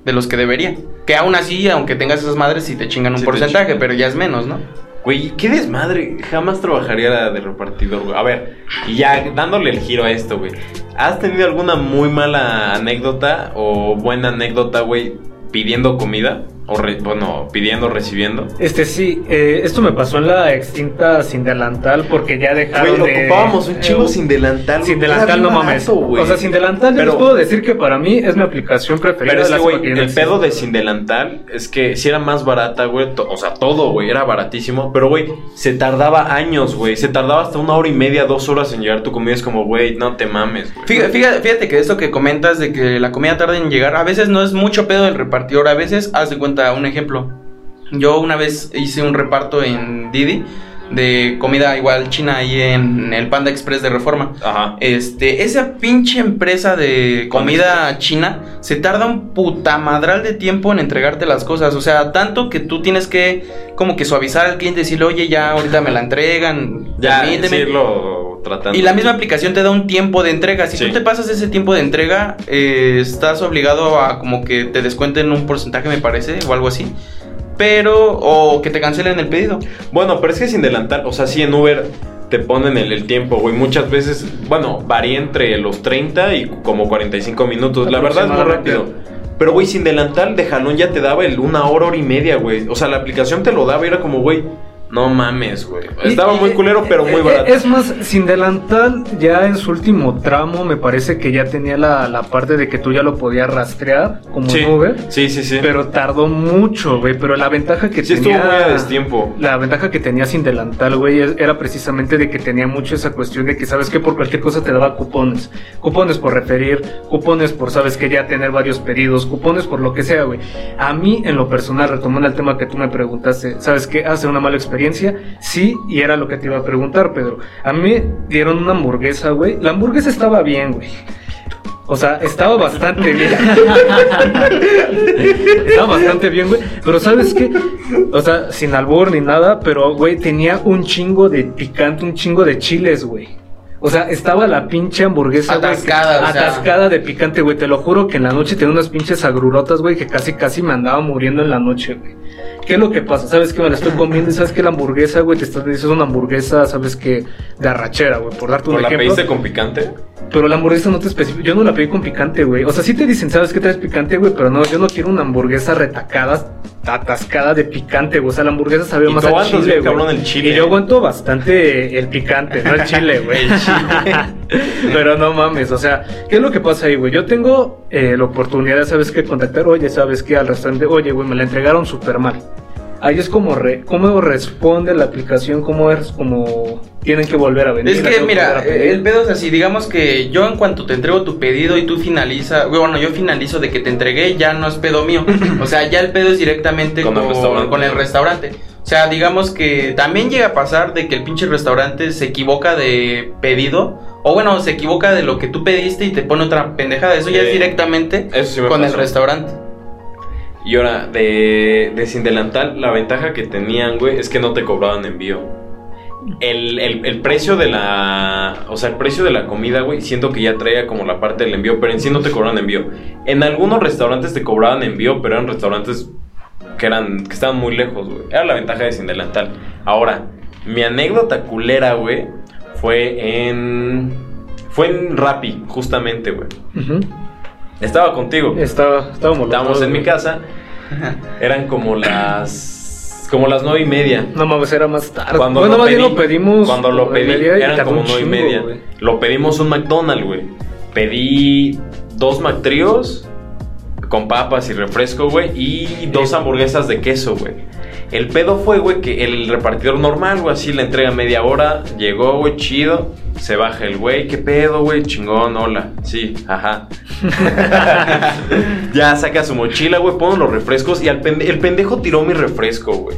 de los que debería. Que aún así, aunque tengas esas madres, sí te chingan un Sí porcentaje, chingan. pero ya es menos, ¿no? Güey, qué desmadre. Jamás trabajaría de repartidor, güey. A ver, y ya dándole el giro a esto, güey. ¿Has tenido alguna muy mala anécdota o buena anécdota, güey, pidiendo comida? O, re- bueno, pidiendo, recibiendo. Este sí, eh, esto me pasó en la extinta sin delantal porque ya dejaron Güey, de... ocupábamos un chingo eh, sin delantal. Sin delantal no mames. güey. o sea, sin delantal yo Pero- les puedo decir que para mí es mi aplicación preferida. Pero es que, güey, el pedo de sin delantal es que si era más barata, güey. O sea, todo, güey, era baratísimo. Pero, güey, se tardaba años, güey. Se tardaba hasta una hora y media, dos horas en llegar tu comida. Es como, güey, no te mames, güey. Fíjate, fíjate, fíjate que esto que comentas de que la comida tarda en llegar, a veces no es mucho pedo del repartidor, a veces, haz de cuenta, un ejemplo. Yo una vez hice un reparto en Didi de comida igual china ahí en el Panda Express de Reforma. Ajá. Este, esa pinche empresa de comida china se tarda un putamadral de tiempo en entregarte las cosas. O sea, tanto que tú tienes que como que suavizar al cliente y decirle, oye, ya ahorita me la entregan. Ya, permíteme". irlo tratando. Y la misma aplicación te da un tiempo de entrega. Si Sí. tú te pasas ese tiempo de entrega, eh, estás obligado a como que te descuenten un porcentaje, me parece, o algo así. Pero, o que te cancelen el pedido. Bueno, pero es que sin delantal, o sea, sí en Uber te ponen el, el tiempo, güey. Muchas veces, bueno, varía entre los 30 y como 45 minutos. La verdad es muy rápido. Pero, güey, sin delantal de jalón ya te daba el una hora, hora y media, güey. O sea, la aplicación te lo daba y era como, güey, no mames, güey. Estaba muy y- culero, pero muy eh, barato. Es más, sin delantal, ya en su último tramo, me parece que ya tenía la, la parte de que tú ya lo podías rastrear como sí. Uber. sí, sí, sí. Pero tardó mucho, güey. Pero la ventaja que sí tenía. estuvo muy a destiempo. La ventaja que tenía sin delantal, güey, era precisamente de que tenía mucho esa cuestión de que, ¿sabes que Por cualquier cosa te daba cupones. Cupones por referir, cupones por, ¿sabes que Ya tener varios pedidos, cupones por lo que sea, güey. A mí, en lo personal, retomando el tema que tú me preguntaste, ¿sabes qué? ¿Hace una mala experiencia? Sí, y era lo que te iba a preguntar, Pedro. A mí me dieron una hamburguesa, güey. La hamburguesa estaba bien, güey. O sea, estaba bastante bien. estaba bastante bien, güey. Pero ¿sabes qué? O sea, sin albur ni nada, pero, güey, tenía un chingo de picante, un chingo de chiles, güey. O sea, estaba la pinche hamburguesa, güey, que- Atascada, o sea. atascada de picante, güey. Te lo juro que en la noche tenía unas pinches agrurotas, güey, que casi, casi me andaba muriendo en la noche, güey. ¿Qué es lo que pasa? ¿Sabes que me la estoy comiendo y sabes que la hamburguesa, güey, te estás diciendo una hamburguesa, sabes que de arrachera, güey, por darte un ¿Por la ejemplo. pediste con picante? Pero la hamburguesa no te especifica. Yo no la pedí con picante, güey. O sea, sí te dicen, ¿sabes qué traes picante, güey? Pero no, yo no quiero una hamburguesa retacada, atascada de picante, güey. O sea, la hamburguesa sabe más a chile, güey. el chile. Y yo aguanto bastante el picante, no el chile, güey. Pero no mames, o sea, ¿qué es lo que pasa ahí, güey? Yo tengo eh, la oportunidad, ¿sabes qué? Contactar, oye, ¿sabes qué? Al restaurante, oye, güey, me la entregaron súper mal. Ahí es como, re, cómo responde la aplicación, cómo es, como tienen que volver a venir. Es que mira, pedir. el pedo es así, digamos que yo en cuanto te entrego tu pedido y tú finaliza, bueno, yo finalizo de que te entregué, ya no es pedo mío. O sea, ya el pedo es directamente Con con, el restaurante. con el restaurante. O sea, digamos que también llega a pasar de que el pinche restaurante se equivoca de pedido. O bueno, se equivoca de lo que tú pediste y te pone otra pendejada. Eso ya es directamente sí con el restaurante. Y ahora, de, de Sin Delantal, la ventaja que tenían, güey, es que no te cobraban envío. El, el- precio de la. O sea, el precio de la comida, güey, siento que ya traía como la parte del envío, pero en sí no te cobraban envío. En algunos restaurantes te cobraban envío, pero eran restaurantes que eran que estaban muy lejos, güey. Era la ventaja de Sin Delantal. Ahora, mi anécdota culera, güey, fue en. Fue en Rappi, justamente, güey. Ujú. Estaba contigo. Estaba, estábamos Estábamos en mi casa. Eran como las. Como las nueve y media. No mames, era más tarde. Cuando bueno, lo pedí- lo pedimos. Cuando lo pedí, eran como nueve y media. Lo pedimos un McDonald's, güey. Pedí dos McTríos con papas y refresco, güey. Y dos hamburguesas de queso, güey. El pedo fue, güey, que el repartidor normal, güey, así la entrega media hora. Llegó, güey, chido. Se baja el güey, ¿qué pedo, güey? Chingón, hola. Sí, ajá. ya saca su mochila, güey, pone los refrescos. Y al pende- el pendejo tiró mi refresco, güey.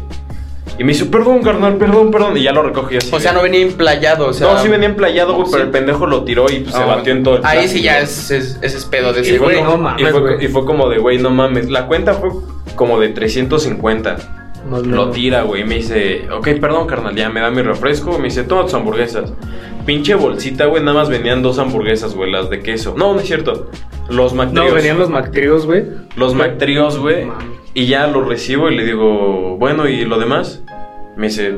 Y me dice, perdón, carnal, perdón, perdón. Y ya lo recogí así. O sea, no venía emplayado, o sea... no, sí venía emplayado, güey, pero el pendejo lo tiró y pues, se Ah, batió en todo el Ahí sí ya es, es, es pedo de ese güey. no mames, y, fue, güey. y fue como de, güey, no mames. La cuenta fue como de 350. Más Lo menos. tira, güey. Me dice, ok, perdón, carnal, ya me da mi refresco. Me dice, toma tus hamburguesas. Pinche bolsita, güey, nada más venían dos hamburguesas, güey, las de queso. No, no es cierto. Los No, McTríos. venían los McTríos, güey. Los McTríos, güey. Y ya los recibo y le digo, bueno, ¿y lo demás? Me dice,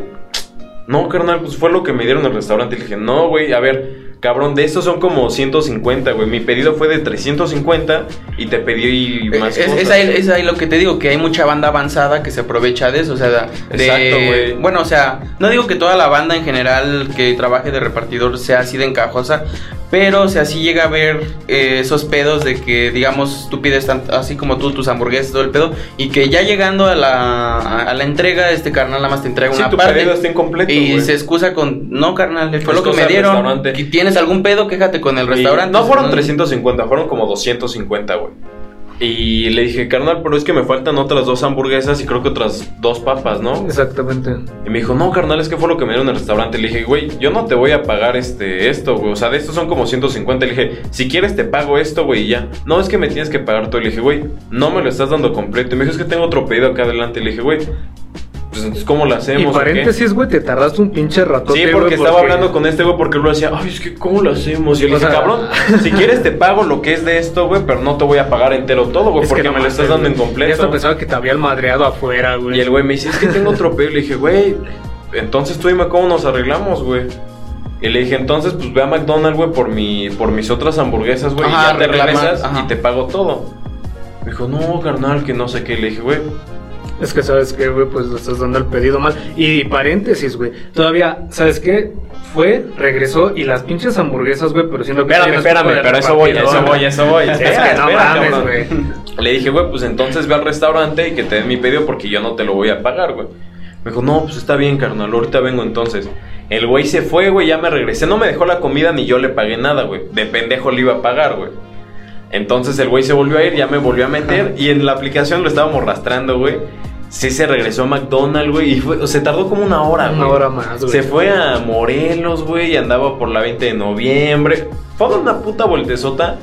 no, carnal, pues fue lo que me dieron en el restaurante. Y le dije, no, güey, a ver, cabrón, de estos son como 150, güey. Mi pedido fue de 350 y te pedí más Es, cosas. es ahí, es ahí lo que te digo, que hay mucha banda avanzada que se aprovecha de eso, o sea, de... Exacto, güey. Bueno, o sea, no digo que toda la banda en general que trabaje de repartidor sea así de encajosa, pero o sea, sí llega a haber eh, esos pedos de que, digamos, tú pides así como tú tus hamburguesas, todo el pedo, y que ya llegando a la, a la entrega, este carnal nada más te entrega Sí, una tu parte. pedido está incompleto, y se excusa con, no carnal, fue lo que me dieron. restaurante. Y tienes algún pedo, quéjate con el Y restaurante. No fueron ¿no? 350, fueron como 250, güey. Y le dije, carnal, pero es que me faltan otras dos hamburguesas y creo que otras dos papas, ¿no? Exactamente. Y me dijo, no, carnal, es que fue lo que me dieron en el restaurante. Le dije, güey, yo no te voy a pagar este, esto, güey. O sea, de estos son como 150. Le dije, si quieres te pago esto, güey, y ya. No, es que me tienes que pagar todo. Le dije, güey, no me lo estás dando completo. Y me dijo, es que tengo otro pedido acá adelante. Le dije, güey, pues entonces, ¿cómo lo hacemos? Y o qué?" paréntesis, güey, te tardaste un pinche rato. Sí, porque estaba hablando con este güey porque luego decía, ay, es que ¿cómo lo hacemos? Y dije, sea- cabrón, si quieres te pago lo que es de esto, güey, pero no te voy a pagar entero todo, güey, porque me lo estás dando en Ya hasta completo. pensaba que te habían madreado afuera, güey. Y el güey me dice, es que tengo otro pedido. Le dije, güey, entonces tú dime cómo nos arreglamos, güey. Y le dije, entonces, pues ve a McDonald's, güey, por, mi, por mis otras hamburguesas, güey, y ya te regresas ajá. y te pago todo. Me dijo, no, carnal, que no sé qué. Le dije, güey, Es que sabes que, güey, pues le estás dando el pedido mal. Y paréntesis, güey. Todavía, ¿sabes qué? Fue, regresó y las pinches hamburguesas, güey, pero siendo que. espérame, espérame, pero eso voy, eso voy, eso voy. Es que no mames, güey. Le dije, güey, pues entonces ve al restaurante y que te den mi pedido porque yo no te lo voy a pagar, güey. Me dijo, no, pues está bien, carnal, ahorita vengo entonces. El güey se fue, güey, ya me regresé. No me dejó la comida ni yo le pagué nada, güey. De pendejo le iba a pagar, güey. Entonces el güey se volvió a ir, ya me volvió a meter y en la aplicación lo estábamos rastrando, güey. Sí se regresó a McDonald's, güey, y fue, se tardó como una hora, güey. Una hora más, güey. Se fue a Morelos, güey, y andaba por la 20 de noviembre. Fue una puta voltezota.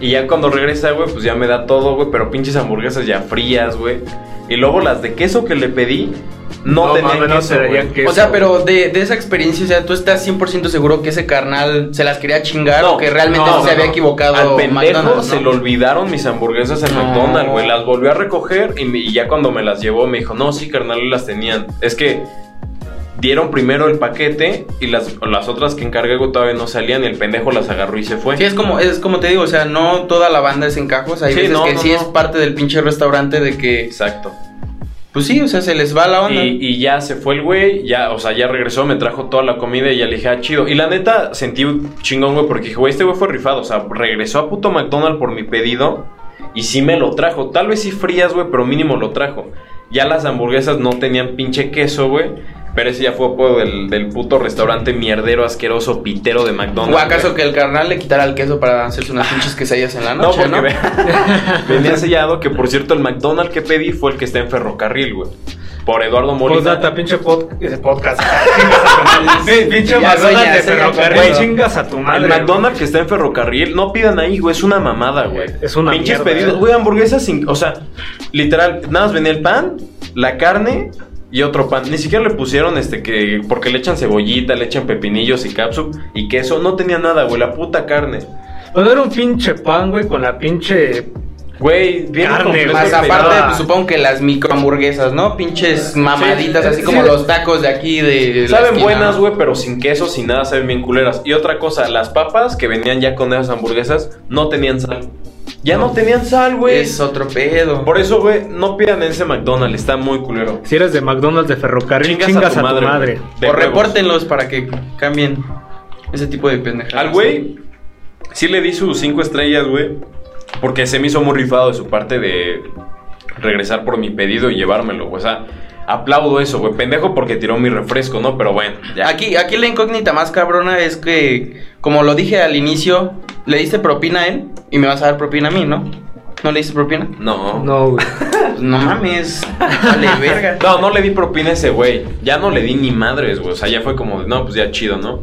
Y ya cuando regresa, güey, pues ya me da todo, güey, pero pinches hamburguesas ya frías, güey. Y luego las de queso que le pedí, no, No tenían queso. O sea, pero de, de esa experiencia, o sea, tú estás 100% seguro que ese carnal se las quería chingar No, o que realmente no, se no, había no. equivocado Al pendejo se le olvidaron mis hamburguesas en No. McDonald's, güey. Las volvió a recoger y, me- y ya cuando me las llevó me dijo, no, sí, carnal, las tenían. Es que dieron primero el paquete y las, las otras que encargué todavía no salían y el pendejo las agarró y se fue. Sí, es como, es como te digo, o sea, no toda la banda es en cajos. Hay Sí, veces no, que no, sí no. es parte del pinche restaurante de que, Exacto. pues sí, o sea, se les va la onda. Y, y ya se fue el güey, ya, o sea, ya regresó, me trajo toda la comida y ya le dije, ah, chido. Y la neta, sentí un chingón, güey, porque dije, güey, este güey fue rifado. O sea, regresó a puto McDonald's por mi pedido y sí me lo trajo. Tal vez sí frías, güey, pero mínimo lo trajo. Ya las hamburguesas no tenían pinche queso, güey. Pero ese ya fue por del, del puto restaurante mierdero, asqueroso, pitero de McDonald's. ¿O acaso güey. que el carnal le quitara el queso para hacerse unas pinches quesadillas en la No, noche, porque no? ve- venía sellado que, por cierto, el McDonald's que pedí fue el que está en ferrocarril, güey. Por Eduardo Molina. Postdata, pinche pod- podcast. Pinche McDonald's de ferrocarril. güey. Chingas a tu El madre. McDonald's que está en ferrocarril, no pidan ahí, güey, es una mamada, güey. Es una Pinches mierda, pedidos, eh. güey, hamburguesas sin, o sea, literal, nada más venía el pan, la carne y otro pan. Ni siquiera le pusieron este que porque le echan cebollita, le echan pepinillos y capsup y queso, no tenía nada, güey, la puta carne. Pues era un pinche pan, güey, con la pinche. Güey, bien Carne, Más aparte, pues, supongo que las micro hamburguesas, ¿no? Pinches mamaditas, Sí, así sí. como los tacos de aquí de. la Saben esquina, buenas, ¿no? güey, pero sin queso, sin nada, saben bien culeras. Y otra cosa, las papas que venían ya con esas hamburguesas no tenían sal. Ya no, tenían sal, güey. Es otro pedo. Por eso, güey, no pidan ese McDonald's, está muy culero. Si eres de McDonald's de ferrocarril, chingas, a tu madre. o repórtenlos para que cambien ese tipo de pendejadas. Al güey, sí le di sus cinco estrellas, güey. Porque se me hizo muy rifado de su parte de regresar por mi pedido y llevármelo, güey. O sea, aplaudo eso, güey. Pendejo porque tiró mi refresco, ¿no? Pero bueno, ya. Aquí, aquí la incógnita más cabrona es que, como lo dije al inicio, le diste propina a él y me vas a dar propina a mí, ¿no? ¿No le diste propina? No. no. No, güey. Pues no mames. Vale, verga. No, le di propina a ese güey. Ya no le di ni madres, güey. O sea, ya fue como, de, no, pues ya chido, ¿no?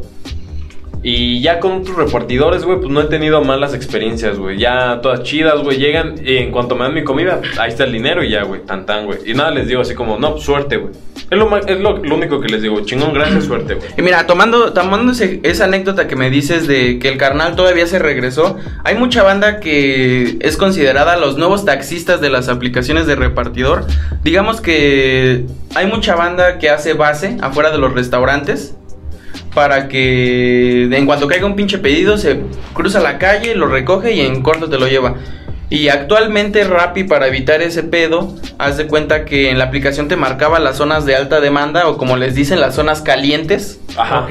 Y ya con otros repartidores, güey, pues no he tenido malas experiencias, güey. Ya todas chidas, güey. Llegan y en cuanto me dan mi comida, ahí está el dinero y ya, güey. Tan tan, güey. Y nada, les digo así como, no, suerte, güey. Es, lo, es lo, único que les digo. Chingón, gracias, suerte, güey. Y mira, tomando, tomando esa anécdota que me dices de que el carnal todavía se regresó, hay mucha banda que es considerada los nuevos taxistas de las aplicaciones de repartidor. Digamos que hay mucha banda que hace base afuera de los restaurantes para que en cuanto caiga un pinche pedido se cruza la calle, lo recoge y en corto te lo lleva. Y actualmente Rappi para evitar ese pedo, haz de cuenta que en la aplicación te marcaba las zonas de alta demanda o como les dicen las zonas calientes. Ajá. Ok.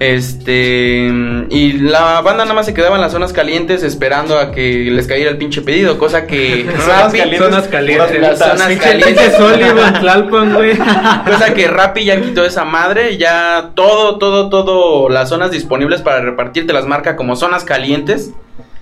Este y la banda nada más se quedaba en las zonas calientes esperando a que les cayera el pinche pedido, cosa que Rappi, calientes. Zonas calientes. Las zonas Pinche- calientes. Sullivan, Tlalpan, güey. cosa que Rappi ya quitó esa madre, ya todo todo todo las zonas disponibles para repartir te las marca como zonas calientes.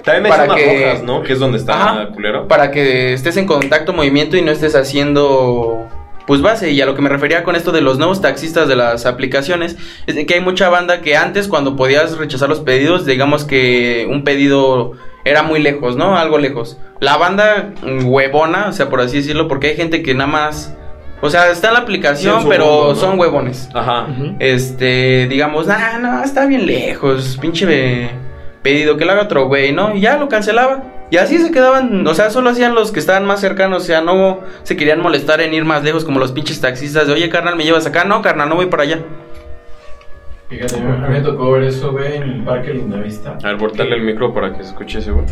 También hay Para zonas que- rojas, ¿no? Que es donde está Ajá. culero. para que estés en contacto, movimiento y no estés haciendo pues base. Y a lo que me refería con esto de los nuevos taxistas de las aplicaciones, es de que hay mucha banda que antes cuando podías rechazar los pedidos, digamos que un pedido era muy lejos, ¿no? Algo lejos. La banda huevona, o sea, por así decirlo, porque hay gente que nada más... O sea, está en la Sí, aplicación, pero mundo, ¿no? son huevones. Ajá. Este, digamos, nah, no, está bien lejos, pinche ve- pedido, que lo haga otro güey, ¿no? Y ya lo cancelaba. Y así se quedaban, o sea, solo hacían los que estaban más cercanos, o sea, no se querían molestar en ir más lejos como los pinches taxistas de, oye, carnal, ¿me llevas acá? No, carnal, no voy para allá. Fíjate, a mí me tocó ver eso, güey, en Parque Lindavista. A ver, voltearle el micro para que se escuche ese, güey.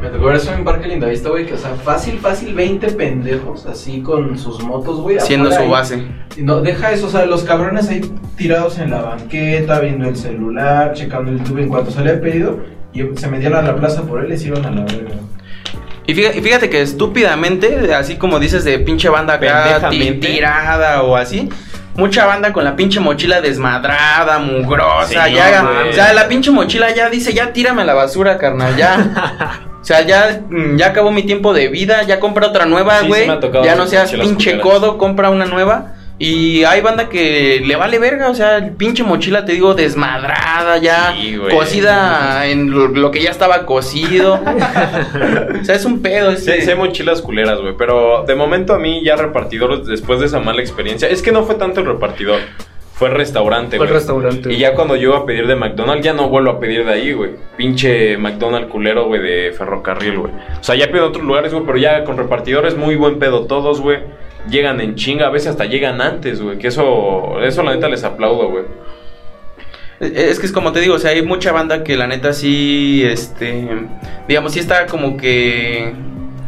Me tocó ver eso en Parque Lindavista, güey, que, o sea, fácil, fácil, 20 pendejos, así con sus motos, güey. Siendo afuera su ahí. base. Y No, deja eso, o sea, los cabrones ahí tirados en la banqueta, viendo el celular, checando el YouTube en cuanto sale el pedido, y se metían a la plaza por él y se iban a la verga. Y fíjate, que estúpidamente, así como dices de pinche banda acá tirada o así, mucha banda con la pinche mochila desmadrada, mugrosa, Sí, ya, o sea, la pinche mochila ya dice, ya tírame a la basura, carnal, ya. O sea, ya, mm, ya acabó mi tiempo de vida, ya compra otra nueva, Sí, sí güey. ya no seas pinche codo, compra una nueva. Y hay banda que le vale verga, o sea, el pinche mochila, te digo, desmadrada ya, Sí, güey. cocida en lo, lo que ya estaba cocido. o sea, es un pedo. Sí, ese- sí hay mochilas culeras, güey. Pero de momento a mí ya repartidor, después de esa mala experiencia, es que no fue tanto el repartidor, fue el restaurante, Fue el güey. restaurante. Y ya cuando yo iba a pedir de McDonald's, ya no vuelvo a pedir de ahí, güey. Pinche McDonald's culero, güey, de ferrocarril, güey. O sea, ya pido en otros lugares, güey, pero ya con repartidores muy buen pedo todos, güey. Llegan en chinga, a veces hasta llegan antes, güey. Que eso, eso la neta les aplaudo, güey. Es que es como te digo, o sea, hay mucha banda que la neta sí, este, digamos, sí está como que,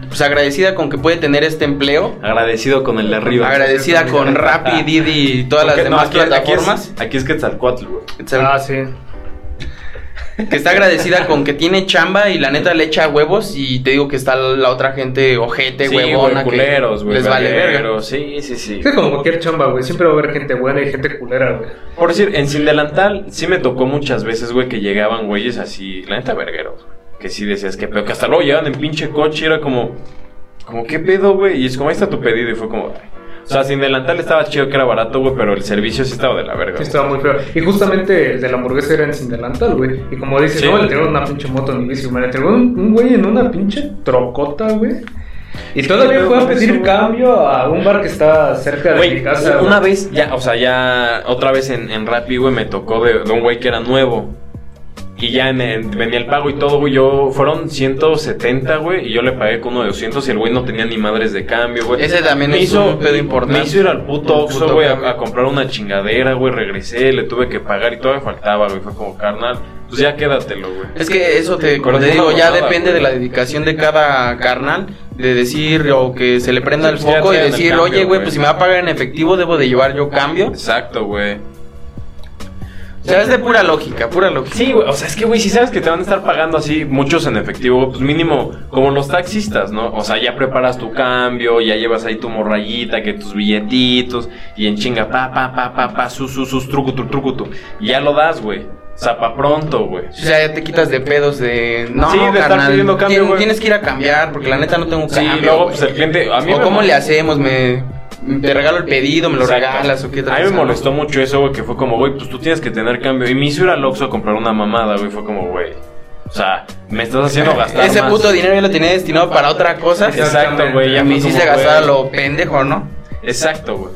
pues agradecida con que puede tener este empleo. Agradecido con el de arriba. Agradecida con Rappi, Didi y todas las Porque- no, demás aquí, aquí plataformas. es, aquí es Quetzalcoatl, güey. Ah, sí. Que está agradecida con que tiene chamba y la neta le echa huevos y te digo que está la otra gente ojete, Sí, huevona, güey, culeros, que güey. les vale verga. Sí, sí, sí. Es que como cualquier chamba, güey. Siempre va a haber gente buena y gente culera, güey. Por decir, en Sin Delantal sí me tocó muchas veces, güey, que llegaban güeyes así, la neta vergueros, güey. Que sí decías que pedo, que hasta luego llegaban en pinche coche y era como, como, ¿qué pedo, güey? Y es como, ahí está tu pedido y fue como, ay. O sea, Sin Delantal estaba chido que era barato, güey, pero el servicio sí estaba de la verga. Sí, estaba muy feo. Y justamente el de la hamburguesa era en sin delantal, güey. Y como dices, Sí. no, le entregó una pinche moto ni bici, me le entregó un, un güey en una pinche trocota, güey. Y todavía ¿qué fue a pedir cambio a un bar que está cerca de mi casa. una vez, ya, o sea, ya otra vez en, en Rappi, güey, me tocó de, de un güey que era nuevo. Y ya en, en- venía el pago y todo, güey. Yo fueron 170, güey. Y yo le pagué con uno de 200 y el güey no tenía ni madres de cambio, güey. Ese también me es hizo, un pedo importante. Me hizo ir al puto Oxxo, güey, a, comprar una chingadera, güey. Regresé, le tuve que pagar y todavía faltaba, güey. Fue como, carnal, pues ya quédatelo, güey. Es que eso te, como te digo, ya depende güey. de la dedicación de cada carnal, de decir o que se le prenda Sí, el pues foco y decir, cambio, oye, güey. pues si me va a pagar en efectivo, debo de llevar yo cambio. Exacto, güey. O sea, es de pura lógica, pura lógica. Sí, güey, o sea, es que, güey, si sabes que te van a estar pagando así muchos en efectivo, pues mínimo como los taxistas, ¿no? O sea, ya preparas tu cambio, ya llevas ahí tu morrayita, que tus billetitos, y en chinga, pa, pa, pa, pa, pa, sus, sus, sus, trucutu, trucutu. Y ya lo das, güey. O sea, pa' pronto, güey. O sea, ya te quitas de pedos de... No, Sí, de estar pidiendo cambio, güey. Tienes que ir a cambiar, porque la neta no tengo Sí, cambio. luego, güey. pues el cliente, a mí o me cómo le hacemos, me... Te regalo el pedido, me lo Exacto. regalas o qué A mí me molestó mucho eso, güey, que fue como, güey, pues tú tienes que tener cambio. Y me hizo ir al Oxxo a comprar una mamada, güey, fue como, güey. O sea, me estás haciendo gastar Ese más. puto dinero ya lo tenía destinado para otra cosa. Exacto, güey. Y ya se gastaba güey. lo pendejo, ¿no? Exacto, güey.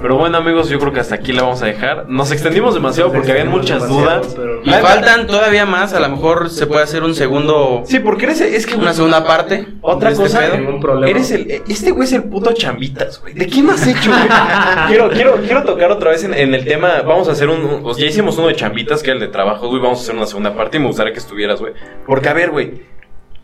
Pero bueno, amigos, yo creo que hasta aquí la vamos a dejar. Nos extendimos demasiado porque habían muchas dudas. pero- Y faltan todavía más, a lo mejor se puede hacer un segundo... Sí, porque eres es que Una segunda parte. Otra de este cosa, pedo. Ningún problema. eres el este güey es el puto chambitas, güey. ¿De quién has hecho, güey? quiero, quiero, quiero tocar otra vez en, en el tema. Vamos a hacer un, ya hicimos uno de chambitas, que es el de trabajo, güey. Vamos a hacer una segunda parte y me gustaría que estuvieras, güey. Porque a ver, güey.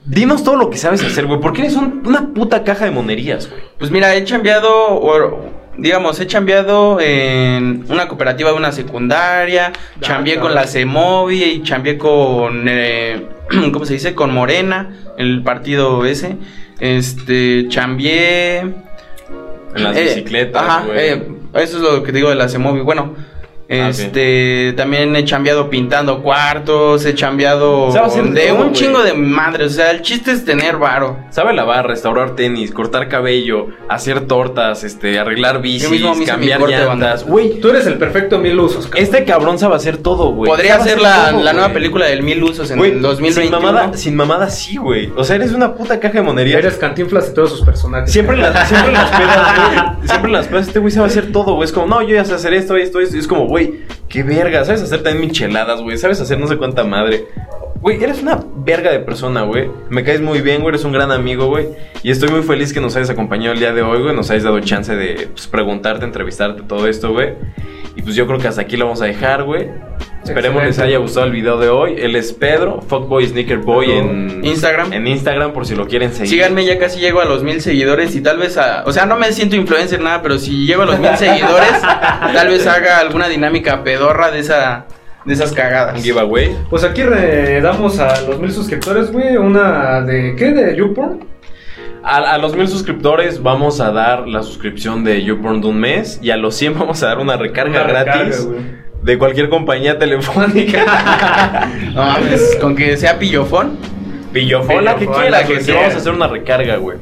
Dinos todo lo que sabes hacer, güey. Porque eres un- una puta caja de monerías, güey. Pues mira, he chambeado, o, digamos, he chambeado en una cooperativa de una secundaria, chambeé Ah, con la CEMOVI y chambeé con, eh, ¿cómo se dice? Con Morena, el partido ese. Este, chambeé... En las eh, bicicletas, Ajá, güey. eh, eso es lo que digo de la CEMOVI. Bueno, Ah, este, también he chambeado pintando cuartos, he chambeado de todo, un chingo de madres. O sea, el chiste es tener varo. Sabe lavar, restaurar tenis, cortar cabello, hacer tortas, este, arreglar bicis, mismo cambiar llantas. Güey, Tú eres el perfecto mil usos, cabrón. este cabrón sabe hacer todo, güey. Podría hacer la, todo, la nueva película del Mil Usos en Güey, el 2021. Sin mamada, sin mamada sí, güey. O sea, eres una puta caja de monerías. Eres cantinflas y todos sus personajes. Siempre en las, siempre en las pedas, güey. Siempre en las pedas, este güey sabe hacer todo, güey. Es como, no, yo ya sé hacer esto, esto, esto. Y es como, güey, qué verga. Sabes hacer también micheladas, güey. Sabes hacer no sé cuánta madre. Güey, eres una verga de persona, güey. Me caes muy bien, güey. Eres un gran amigo, güey. Y estoy muy feliz que nos hayas acompañado el día de hoy, güey. Nos hayas dado chance de pues, preguntarte, entrevistarte, todo esto, güey. Y pues yo creo que hasta aquí lo vamos a dejar, güey. Esperemos les Excelente. haya gustado el video de hoy. Él es Pedro, Fuckboy Sneaker Boy en Instagram. En Instagram, por si lo quieren seguir. Síganme, ya casi llego a los mil seguidores y tal vez a... O sea, no me siento influencer nada, pero si llego a los mil seguidores, tal vez haga alguna dinámica pedorra de esa de esas cagadas. Un giveaway. Pues aquí re- damos a los mil suscriptores, güey, una de... ¿Qué? ¿De YouPorn? A, a los mil suscriptores vamos a dar la suscripción de YouPorn de un mes. Y a los 100 vamos a dar una recarga Una gratis recarga, de cualquier compañía telefónica. No mames, con que sea pillofón. Pillofón, la que quiera, la que quiera. vamos a hacer una recarga, güey.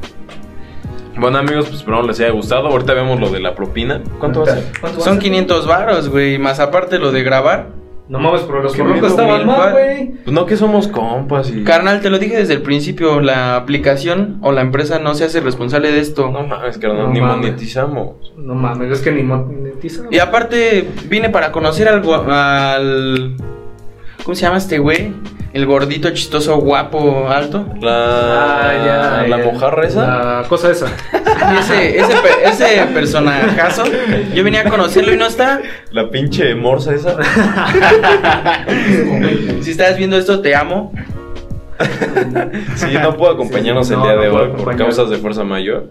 Bueno, amigos, pues esperamos les haya gustado. Ahorita vemos lo de la propina. ¿Cuánto va a ser? ¿Cuánto va a Son ser? 500 varos, güey, más aparte lo de grabar. No mames, pero los miedo, estaban mal, güey. Pues no que somos compas y... Carnal, te lo dije desde el principio, la aplicación o la empresa no se hace responsable de esto. No mames, carnal, No ni mames. monetizamos. No mames, es que ni monetizan. Y aparte, vine para conocer al, gua- al... ¿Cómo se llama este güey? El gordito, chistoso, guapo, alto. La... Ah, ya, ¿La mojarra esa? La cosa esa. Ese, ese, pe- ese personajazo, yo venía a conocerlo y no está. La pinche morsa esa. Si estás viendo esto, te amo. Sí, no puedo acompañarnos Sí, el no, día no de hoy por causas de fuerza mayor.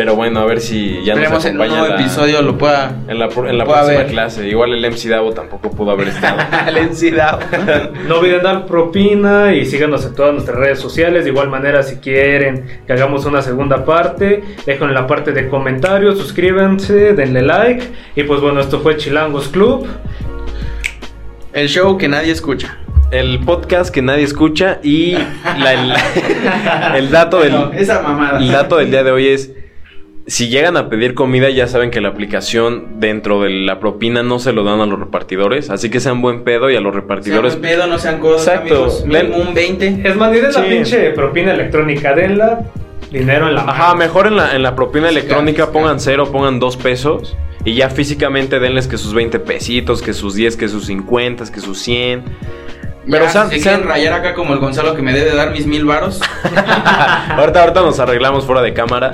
Pero bueno, a ver si ya nos Esperemos en un acompaña nuevo la- episodio lo pueda. en la, pro- en la pueda próxima ver. clase. Igual el MC Davo tampoco pudo haber estado. Lencidad. No olviden dar propina y síganos en todas nuestras redes sociales. De igual manera, si quieren que hagamos una segunda parte, déjenlo en la parte de comentarios, suscríbanse, denle like. Y pues bueno, esto fue Chilangos Club. El show que nadie escucha. el podcast que nadie escucha y la- el, el dato del... Bueno, esa mamada. El dato del día de hoy es, si llegan a pedir comida, ya saben que la aplicación dentro de la propina no se lo dan a los repartidores, así que sean buen pedo y a los Sean repartidores... buen pedo, no sean cosas, Exacto. amigos. Den- un 20. Es más, ni den Sí. la pinche propina electrónica, denla dinero en la mano. Ajá, mejor en la, en la propina electrónica sí. pongan cero, pongan dos pesos y ya físicamente denles que sus 20 pesitos, que sus 10, que sus 50, que sus 100. Pero Ya, sean- si se sean- rayar acá como el Gonzalo que me debe dar mis mil varos. ahorita, ahorita nos arreglamos fuera de cámara.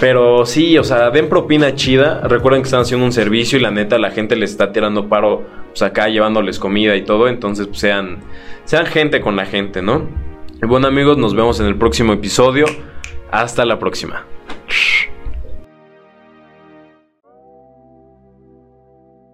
Pero sí, o sea, den propina chida. Recuerden que están haciendo un servicio y la neta la gente les está tirando paro, pues acá llevándoles comida y todo. Entonces, pues sean, sean gente con la gente, ¿no? Y bueno, amigos, nos vemos en el próximo episodio. Hasta la próxima.